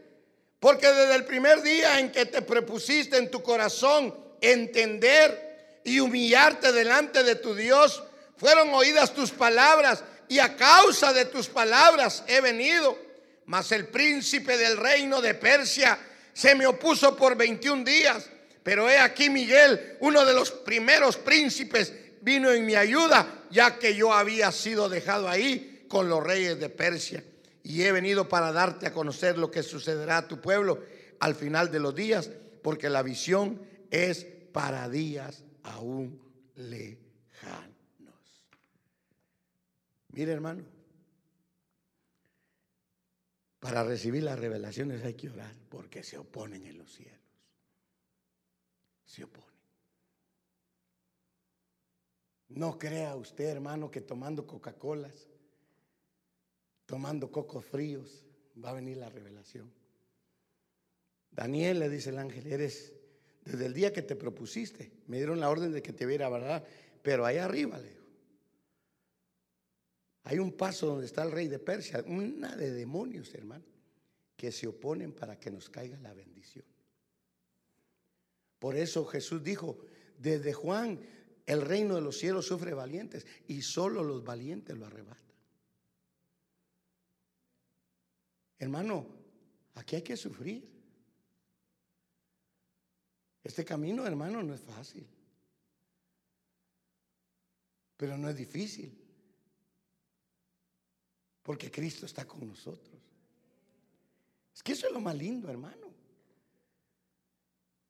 porque desde el primer día en que te prepusiste en tu corazón entender y humillarte delante de tu Dios. Fueron oídas tus palabras y a causa de tus palabras he venido. Mas el príncipe del reino de Persia se me opuso por 21 días. Pero he aquí Miguel, uno de los primeros príncipes, vino en mi ayuda, ya que yo había sido dejado ahí con los reyes de Persia. Y he venido para darte a conocer lo que sucederá a tu pueblo al final de los días, porque la visión es para días aún lejanos. Mire hermano, para recibir las revelaciones hay que orar porque se oponen en los cielos. Se oponen. No crea usted, hermano, que tomando Coca-Colas, tomando cocos fríos, va a venir la revelación. Daniel le dice el ángel, eres desde el día que te propusiste, me dieron la orden de que te viera, ¿verdad? Pero ahí arriba, le dijo. Hay un paso donde está el rey de Persia, una de demonios, hermano, que se oponen para que nos caiga la bendición. Por eso Jesús dijo, desde Juan, el reino de los cielos sufre valientes y solo los valientes lo arrebatan. Hermano, aquí hay que sufrir. Este camino, hermano, no es fácil. Pero no es difícil. Porque Cristo está con nosotros. Es que eso es lo más lindo, hermano.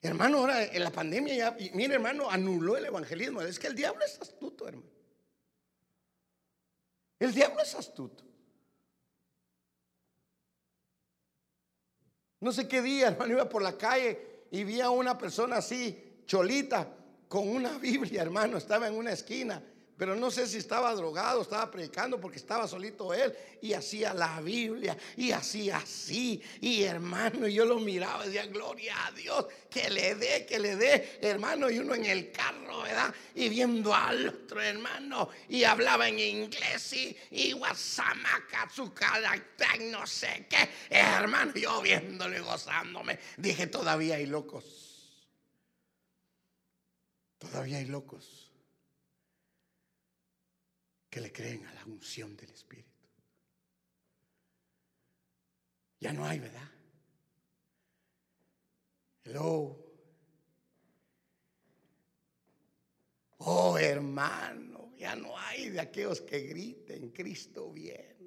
Hermano, ahora en la pandemia ya, mire hermano, anuló el evangelismo. Es que el diablo es astuto, hermano. El diablo es astuto. No sé qué día, hermano, iba por la calle y vi a una persona así, cholita, con una Biblia, hermano, estaba en una esquina. Pero no sé si estaba drogado, estaba predicando porque estaba solito él y hacía la Biblia y hacía así. Y hermano, yo lo miraba y decía, gloria a Dios, que le dé, que le dé, hermano. Y uno en el carro, ¿verdad? Y viendo al otro hermano y hablaba en inglés y, y guasamaca, su carácter, no sé qué. Hermano, yo viéndolo y gozándome, dije, todavía hay locos. Todavía hay locos que le creen a la unción del Espíritu. Ya no hay, ¿verdad? Hello. Oh, hermano, ya no hay de aquellos que griten, Cristo viene.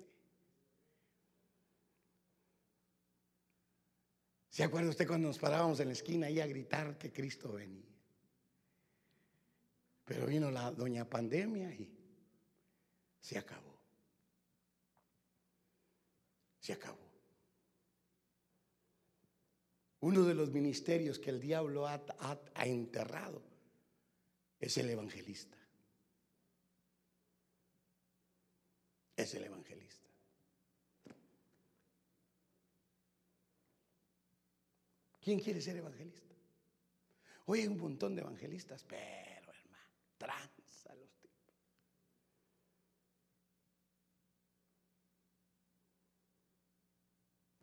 ¿Se acuerda usted cuando nos parábamos en la esquina ahí a gritar que Cristo venía? Pero vino la doña pandemia y se acabó. Se acabó. Uno de los ministerios que el diablo ha, enterrado es el evangelista. Es el evangelista. ¿Quién quiere ser evangelista? Hoy hay un montón de evangelistas, pero hermano,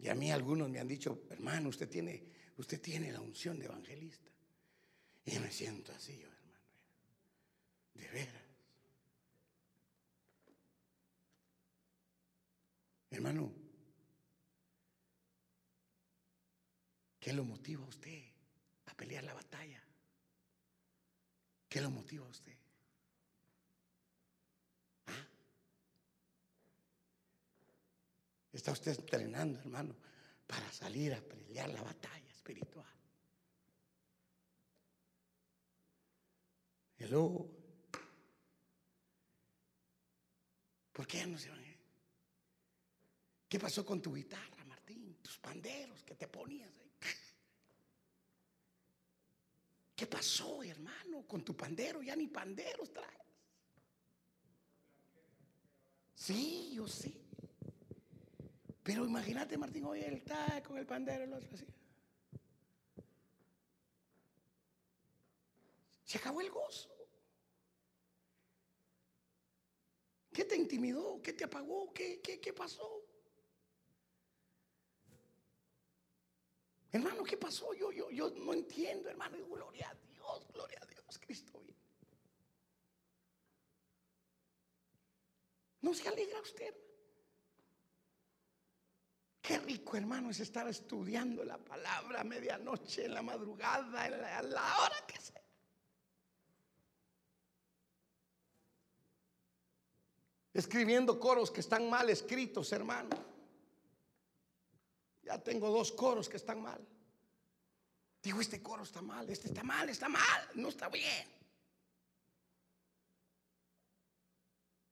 A mí algunos me han dicho, hermano, usted tiene, usted tiene la unción de evangelista. Y me siento así, yo, hermano. De veras. Hermano, ¿qué lo motiva a usted a pelear la batalla? ¿Qué lo motiva a usted? Está usted entrenando, hermano, para salir a pelear la batalla espiritual. Hello. ¿Por qué no se van? ¿Qué pasó con tu guitarra, Martín? Tus panderos que te ponías ahí. ¿Qué pasó, hermano, con tu pandero? Ya ni panderos traes. Sí, yo sí. Pero imagínate, Martín, hoy él está con el pandero, el otro así. Se acabó el gozo. ¿Qué te intimidó? ¿Qué te apagó? ¿Qué, qué, pasó? Hermano, ¿qué pasó? Yo, yo, yo no entiendo, hermano. Gloria a Dios, gloria a Dios, Cristo ¿No se alegra usted? Qué rico, hermano, es estar estudiando la palabra a medianoche, en la madrugada, la, la hora que sea. Escribiendo coros que están mal escritos, hermano. Ya tengo dos coros que están mal. Digo, este coro está mal, este está mal, está mal, no está bien.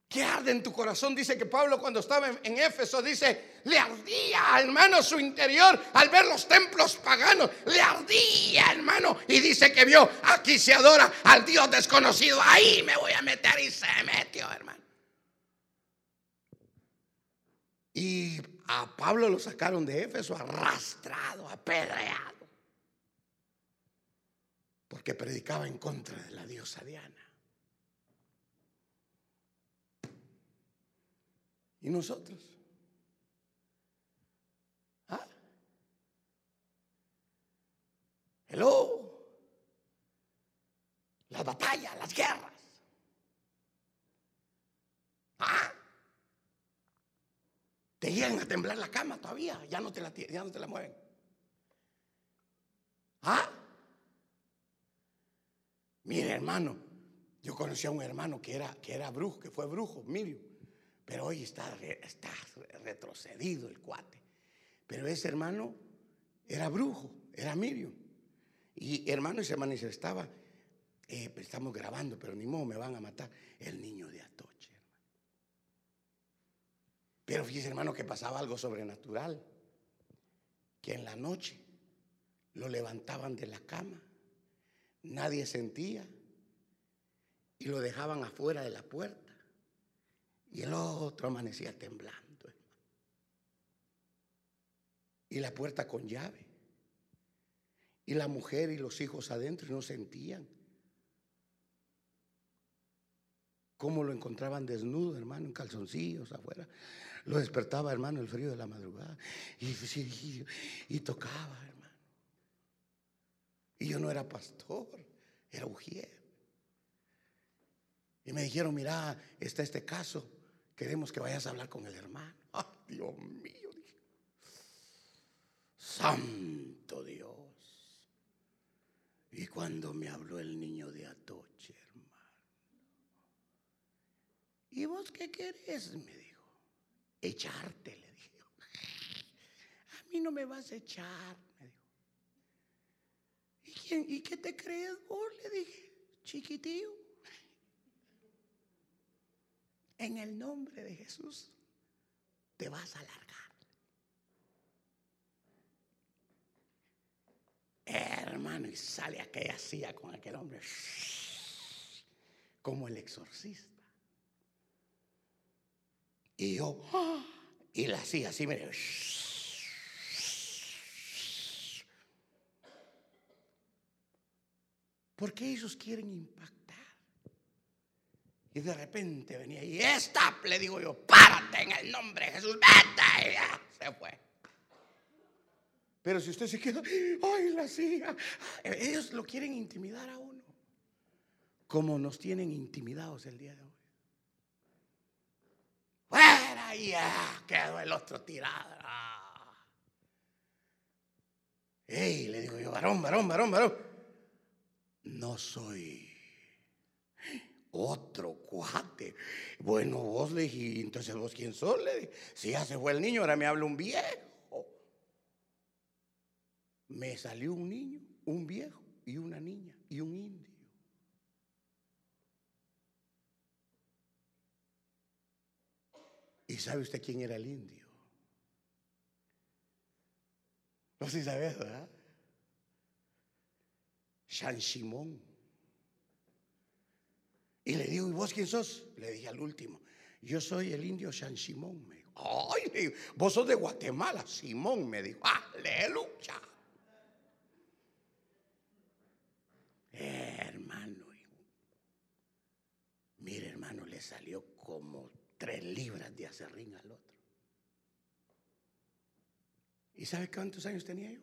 ¿Qué arde en tu corazón? Dice que Pablo cuando estaba en, Éfeso dice, le ardía, hermano, su interior al ver los templos paganos. Le ardía, hermano. Y dice que vio, aquí se adora al Dios desconocido. Ahí me voy a meter y se metió, hermano. Y a Pablo lo sacaron de Éfeso arrastrado, apedreado. Porque predicaba en contra de la diosa Diana. ¿Y nosotros? ¿Ah? Hello. Las batallas, las guerras. ¿Ah? Te llegan a temblar la cama todavía, ya no te la, ya no te la mueven. ¿Ah? Mire, hermano, yo conocí a un hermano que era, que era brujo, que fue brujo, Mirio. Pero hoy está, retrocedido el cuate. Pero ese hermano era brujo, era Miriam. Y hermano y se manifestaba, eh, pues estamos grabando, pero ni modo me van a matar, el niño de Atoche. Pero fíjese hermano que pasaba algo sobrenatural, que en la noche lo levantaban de la cama, nadie sentía y lo dejaban afuera de la puerta y el otro amanecía temblando. Y la puerta con llave. Y la mujer y los hijos adentro no sentían. Cómo lo encontraban desnudo, hermano, en calzoncillos afuera. Lo despertaba, hermano, el frío de la madrugada. Y, y tocaba, hermano. Y yo no era pastor, era ujier. Y me dijeron, mira, está este caso. Queremos que vayas a hablar con el hermano. ¡Ay, Dios mío! Santo Dios. Y cuando me habló el niño de Atoche, hermano. ¿Y vos qué querés? Me dijo. Echarte, le dije. A mí no me vas a echar, me dijo. ¿Y, quién, ¿Y qué te crees vos? Le dije, chiquitillo. En el nombre de Jesús te vas a largar. Hermano, y sale aquella silla con aquel hombre como el exorcista. Y yo, y la silla así, mire. Porque ellos quieren impactar. Y de repente venía y ¡Stop! Le digo yo, párate en el nombre de Jesús, vete. Y se fue. Pero si usted se queda, ¡ay, la silla! Ellos lo quieren intimidar a uno. Como nos tienen intimidados el día de hoy. Fuera, ya quedó el otro tirado. ¡Ey! Le digo yo, varón, varón, varón, varón. No soy otro cuate. Bueno, vos le dije, entonces vos quién sos, le dije. Si ya se fue el niño, ahora me habla un viejo. Me salió un niño, un viejo y una niña y un indio. ¿Y sabe usted quién era el indio? No sé si sabes, ¿verdad? San Simón. Y le digo, ¿y vos quién sos? Le dije al último, yo soy el indio San Simón. Me dijo, ay, vos sos de Guatemala, Simón, me dijo, aleluya. hermano, mire hermano, le salió como tres libras de acerrín al otro. ¿Y sabe cuántos años tenía yo?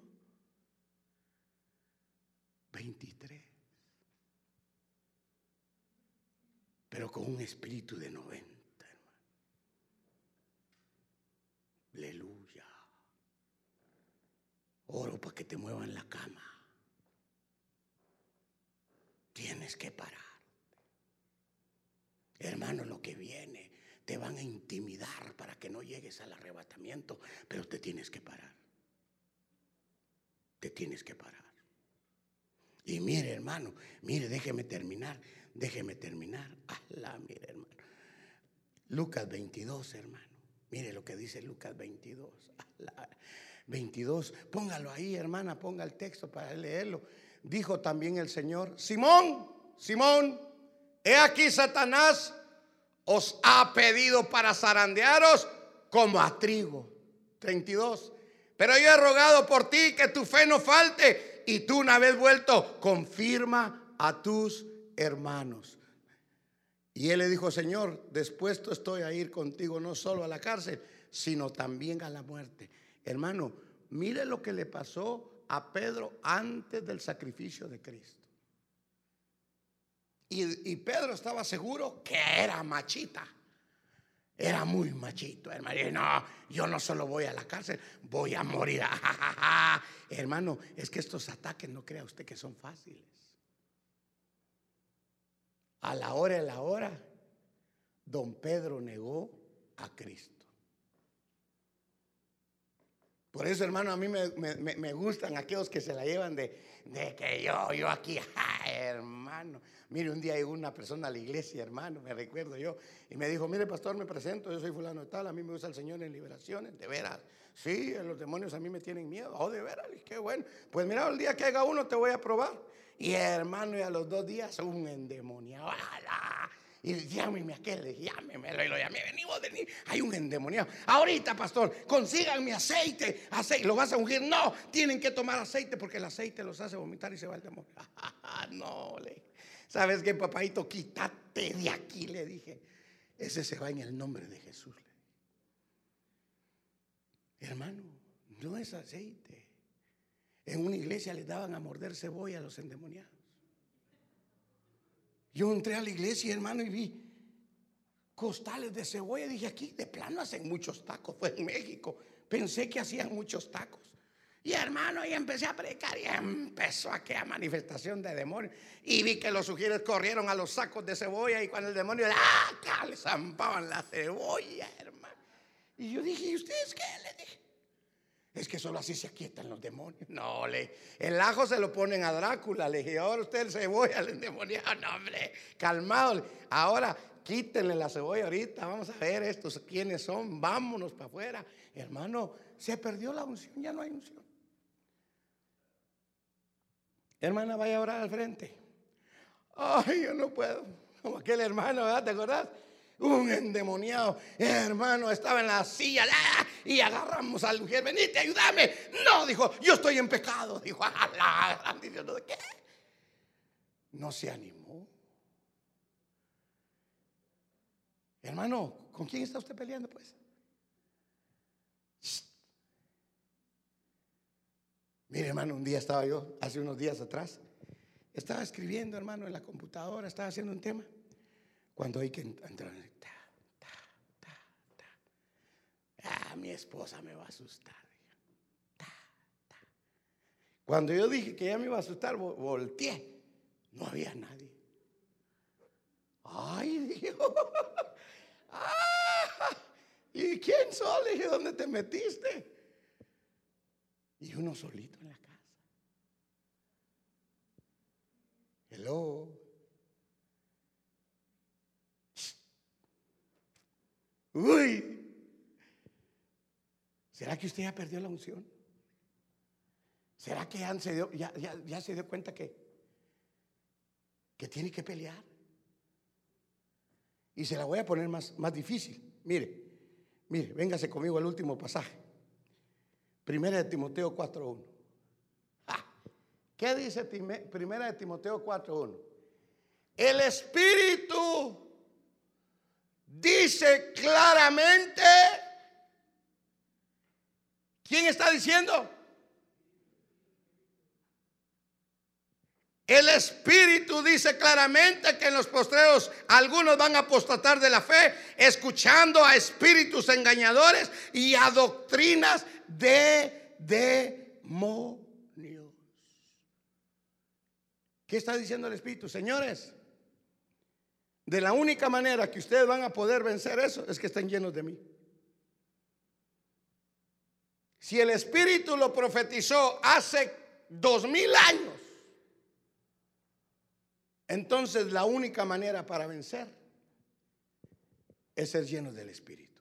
23. Pero con un espíritu de 90, hermano. Aleluya. Oro para que te muevan la cama. Tienes que parar. Hermano, lo que viene te van a intimidar para que no llegues al arrebatamiento, pero te tienes que parar. Te tienes que parar. Y mire, hermano, mire, déjeme terminar, déjeme terminar. Alá, mire, hermano. Lucas 22, hermano. Mire lo que dice Lucas 22. 22. Póngalo ahí, hermana, ponga el texto para leerlo. Dijo también el Señor, Simón, Simón, he aquí Satanás os ha pedido para zarandearos como a trigo. 32. Pero yo he rogado por ti que tu fe no falte y tú una vez vuelto, confirma a tus hermanos. Y él le dijo, Señor, dispuesto estoy a ir contigo no solo a la cárcel, sino también a la muerte. Hermano, mire lo que le pasó a Pedro antes del sacrificio de Cristo. Y, Pedro estaba seguro que era machita. Era muy machito, hermano. Y no, yo no solo voy a la cárcel, voy a morir. Hermano, es que estos ataques no crea usted que son fáciles. A la hora de la hora, don Pedro negó a Cristo. Por eso, hermano, a mí me, gustan aquellos que se la llevan de, de que yo, yo aquí, ¡ay, hermano. Mire, un día llegó una persona a la iglesia, hermano, me recuerdo yo, y me dijo, mire, pastor, me presento, yo soy fulano de tal, a mí me gusta el Señor en liberaciones, de veras. Sí, los demonios a mí me tienen miedo. Oh, de veras, qué bueno. Pues mira, el día que haga uno te voy a probar. Y hermano, y a los dos días, un endemoniado. ¡Ala! Y llámeme a aquel, llámemelo y lo llamé, venimos, venimos, hay un endemoniado. Ahorita, pastor, consíganme aceite, aceite, ¿lo vas a ungir? No, tienen que tomar aceite porque el aceite los hace vomitar y se va el demonio. no, le. ¿sabes qué, papadito? Quítate de aquí, le dije. Ese se va en el nombre de Jesús. Hermano, no es aceite. En una iglesia les daban a morder cebolla a los endemoniados. Yo entré a la iglesia, hermano, y vi costales de cebolla. Dije, aquí de plano hacen muchos tacos. Fue en México. Pensé que hacían muchos tacos. Y hermano, y empecé a predicar y empezó aquella manifestación de demonio. Y vi que los sugieres corrieron a los sacos de cebolla y cuando el demonio ¡ah! acá le zampaban la cebolla, hermano. Y yo dije, ¿y ustedes qué? Le dije. Es que solo así se aquietan los demonios. No, le, el ajo se lo ponen a Drácula. Le dije, ahora usted el cebolla al endemoniado. No, hombre, calmado. Ahora quítenle la cebolla ahorita. Vamos a ver estos quiénes son. Vámonos para afuera. Hermano, se perdió la unción, ya no hay unción. Hermana, vaya a orar al frente. Ay, yo no puedo. Como aquel hermano, ¿verdad? ¿Te acordás? Un endemoniado, hermano, estaba en la silla ¡ah! y agarramos a la mujer, venite, ayúdame. No, dijo, yo estoy en pecado. Dijo, ¡ah, la gran Dios, ¿de qué? No se animó. Hermano, ¿con quién está usted peleando, pues? Mire, hermano, un día estaba yo, hace unos días atrás, estaba escribiendo, hermano, en la computadora, estaba haciendo un tema. Cuando hay que entrar, ta, ta, ta. Ah, mi esposa me va a asustar. Cuando yo dije que ya me iba a asustar, vo- volteé. No había nadie. Ay, Dios. Ah, ¿Y quién sos? Le dije, ¿dónde te metiste? Y uno solito en la casa. Hello. Uy. ¿Será que usted ya perdió la unción? ¿Será que ya se dio, ya, ya- se dio cuenta que, que tiene que pelear? Y se la voy a poner más, más difícil. Mire, mire, véngase conmigo al último pasaje. Primera de Timoteo 4.1. Ah, ¿Qué dice Primera de Timoteo 4.1? El Espíritu dice claramente, ¿quién está diciendo? El Espíritu dice claramente que en los postreros algunos van a apostatar de la fe, escuchando a espíritus engañadores y a doctrinas de demonios. ¿Qué está diciendo el Espíritu? Señores, de la única manera que ustedes van a poder vencer eso es que estén llenos de mí. Si el Espíritu lo profetizó hace dos mil años, entonces la única manera para vencer es ser llenos del Espíritu,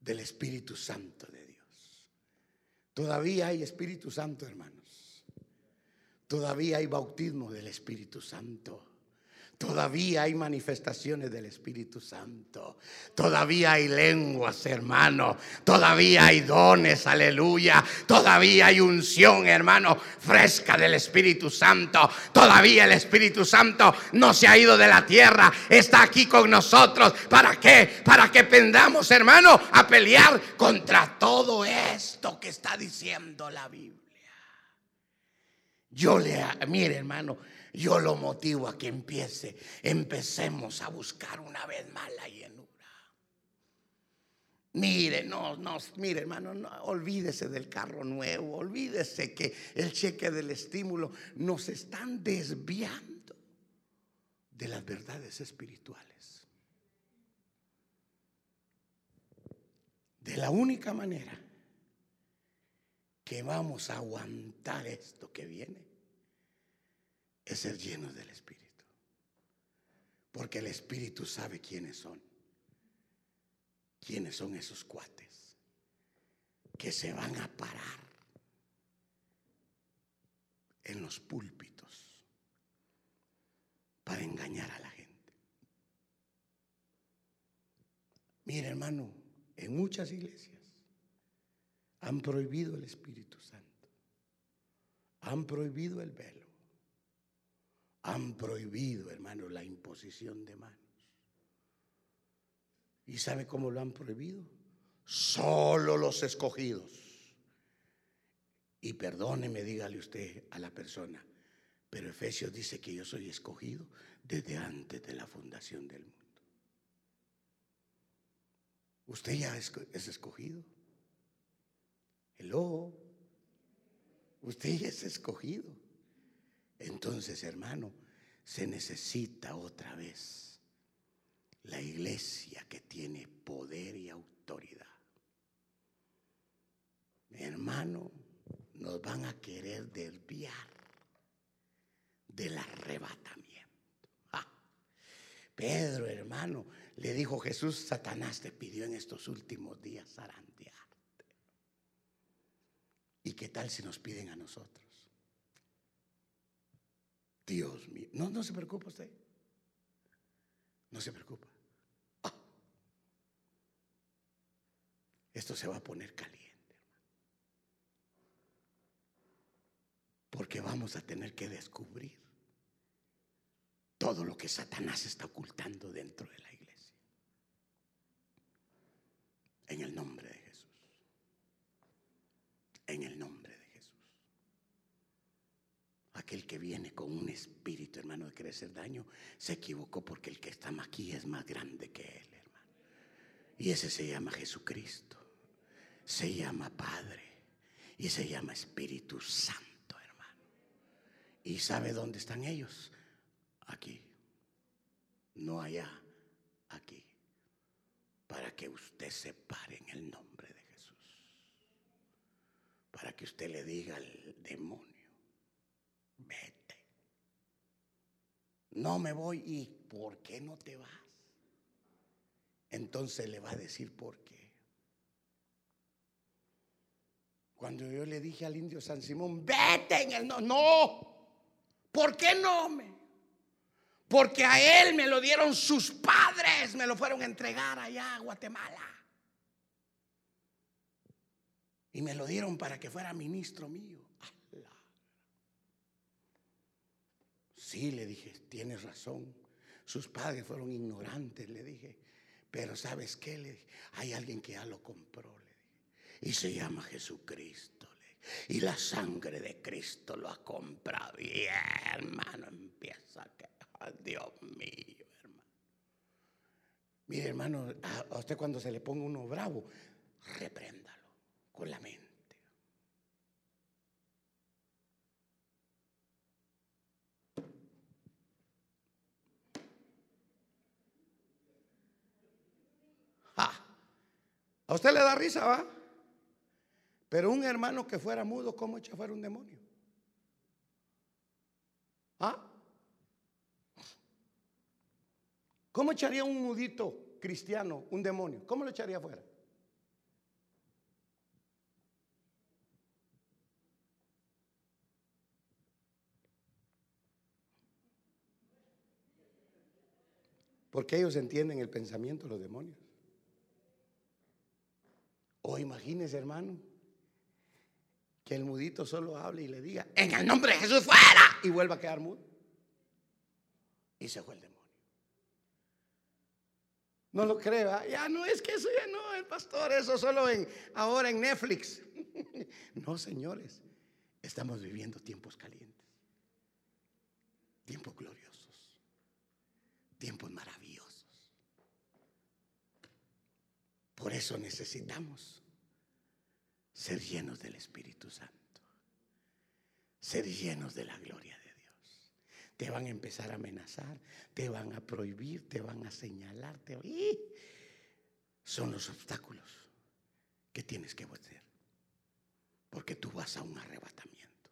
del Espíritu Santo de Dios. Todavía hay Espíritu Santo, hermanos. Todavía hay bautismo del Espíritu Santo. Todavía hay manifestaciones del Espíritu Santo. Todavía hay lenguas, hermano. Todavía hay dones, aleluya. Todavía hay unción, hermano, fresca del Espíritu Santo. Todavía el Espíritu Santo no se ha ido de la tierra. Está aquí con nosotros. ¿Para qué? Para que aprendamos, hermano, a pelear contra todo esto que está diciendo la Biblia. Yo le, mire hermano, yo lo motivo a que empiece, empecemos a buscar una vez más la llenura. Mire, no, no, mire hermano, no, olvídese del carro nuevo, olvídese que el cheque del estímulo nos están desviando de las verdades espirituales. De la única manera que vamos a aguantar esto que viene es ser llenos del Espíritu. Porque el Espíritu sabe quiénes son. ¿Quiénes son esos cuates que se van a parar en los púlpitos para engañar a la gente? Mire, hermano, en muchas iglesias han prohibido el Espíritu Santo, han prohibido el velo, han prohibido, hermano, la imposición de manos. ¿Y sabe cómo lo han prohibido? Solo los escogidos. Y perdóneme, dígale usted a la persona, pero Efesios dice que yo soy escogido desde antes de la fundación del mundo. Usted ya es, escogido. Hello. Usted ya es escogido. Entonces, hermano, se necesita otra vez la iglesia que tiene poder y autoridad. Hermano, nos van a querer desviar del arrebatamiento. Pedro, hermano, le dijo Jesús, Satanás te pidió en estos últimos días zarandearte. ¿Y qué tal si nos piden a nosotros? Dios mío, no, no se preocupa usted. No se preocupa. Ah. Esto se va a poner caliente, Porque vamos a tener que descubrir todo lo que Satanás está ocultando dentro de la iglesia. En el nombre de Jesús. En el nombre de Jesús. Aquel que viene con un espíritu, hermano, de querer hacer daño, se equivocó porque el que está aquí es más grande que él, hermano. Y ese se llama Jesucristo. Se llama Padre. Y se llama Espíritu Santo, hermano. ¿Y sabe dónde están ellos? aquí, no allá, aquí, para que usted se pare en el nombre de Jesús, para que usted le diga al demonio, vete, no me voy y ¿por qué no te vas? Entonces le va a decir por qué. Cuando yo le dije al indio San Simón, vete en el no, no, ¿por qué no me? Porque a él me lo dieron sus padres, me lo fueron a entregar allá a Guatemala. Y me lo dieron para que fuera ministro mío. Sí, le dije, tienes razón. Sus padres fueron ignorantes, le dije. Pero ¿sabes qué? Le dije, hay alguien que ya lo compró, le dije. Y se llama Jesucristo. Y la sangre de Cristo lo ha comprado. Y hermano, empieza a que Dios mío, hermano. Mire, hermano, a usted cuando se le ponga uno bravo, repréndalo con la mente. A usted le da risa, ¿va? Pero un hermano que fuera mudo, ¿cómo echa fuera un demonio? ¿Ah? ¿Cómo echaría un mudito cristiano un demonio? ¿Cómo lo echaría afuera? Porque ellos entienden el pensamiento de los demonios. O imagínese, hermano, que el mudito solo hable y le diga, en el nombre de Jesús fuera, y vuelva a quedar mudo. Y se fue el demonio. No lo crea. Ya no es que eso ya no, el pastor, eso solo en ahora en Netflix. no, señores, estamos viviendo tiempos calientes. Tiempos gloriosos. Tiempos maravillosos. Por eso necesitamos ser llenos del Espíritu Santo. Ser llenos de la gloria te van a empezar a amenazar, te van a prohibir, te van a señalar. Te... Son los obstáculos que tienes que vencer. Porque tú vas a un arrebatamiento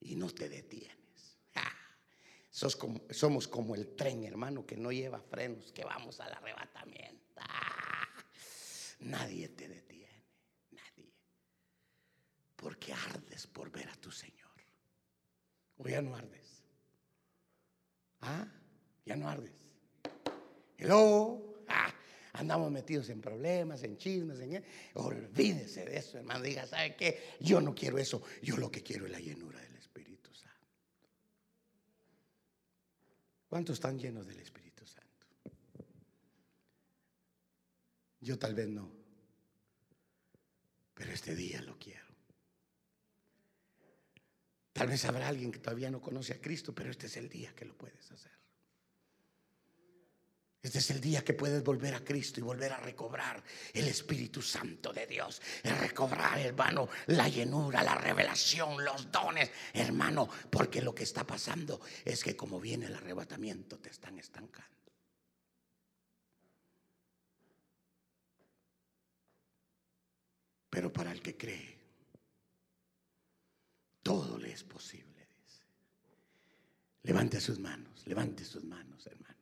y no te detienes. somos como el tren, hermano, que no lleva frenos, que vamos al arrebatamiento. Ah, nadie te detiene. Porque ardes por ver a tu Señor. O ya no ardes. ¿Ah? Ya no ardes. Hello. Ah, andamos metidos en problemas, en chismes, en... Olvídese de eso, hermano. Diga, ¿sabe qué? Yo no quiero eso. Yo lo que quiero es la llenura del Espíritu Santo. ¿Cuántos están llenos del Espíritu Santo? Yo tal vez no. Pero este día lo quiero. Tal vez habrá alguien que todavía no conoce a Cristo, pero este es el día que lo puedes hacer. Este es el día que puedes volver a Cristo y volver a recobrar el Espíritu Santo de Dios. recobrar, hermano, la llenura, la revelación, los dones, hermano. Porque lo que está pasando es que como viene el arrebatamiento te están estancando. Pero para el que cree, todo le es posible, dice. Levante sus manos, levante sus manos, hermano.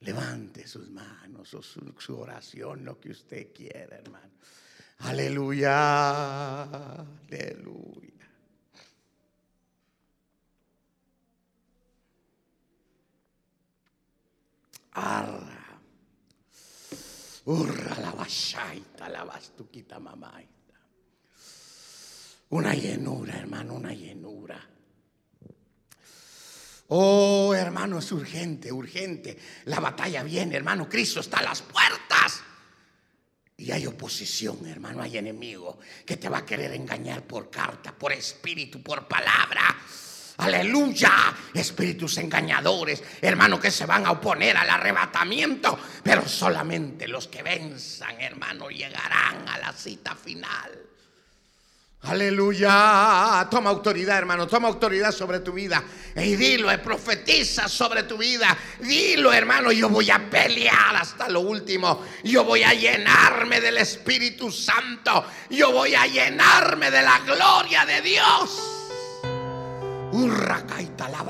Levante sus manos o su, oración, lo que usted quiera, hermano. Aleluya, aleluya. Arra. Urra la bashaita, la bastuquita mamaita. Una llenura, hermano, una llenura. Oh, hermano, es urgente, urgente. La batalla viene, hermano. Cristo está a las puertas. Y hay oposición, hermano, hay enemigo que te va a querer engañar por carta, por espíritu, por palabra. Aleluya, espíritus engañadores, hermano, que se van a oponer al arrebatamiento, pero solamente los que venzan, hermano, llegarán a la cita final. Aleluya. Toma autoridad, hermano. Toma autoridad sobre tu vida. Y dilo, eh, profetiza sobre tu vida. Dilo, hermano. Yo voy a pelear hasta lo último. Yo voy a llenarme del Espíritu Santo. Yo voy a llenarme de la gloria de Dios. Urracaita la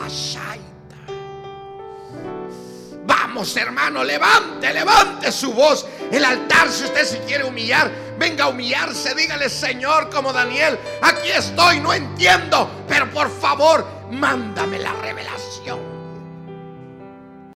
Vamos, hermano, levante, levante su voz. El altar, si usted se quiere humillar, venga a humillarse. Dígale, Señor, como Daniel, aquí estoy, no entiendo, pero por favor, mándame la revelación.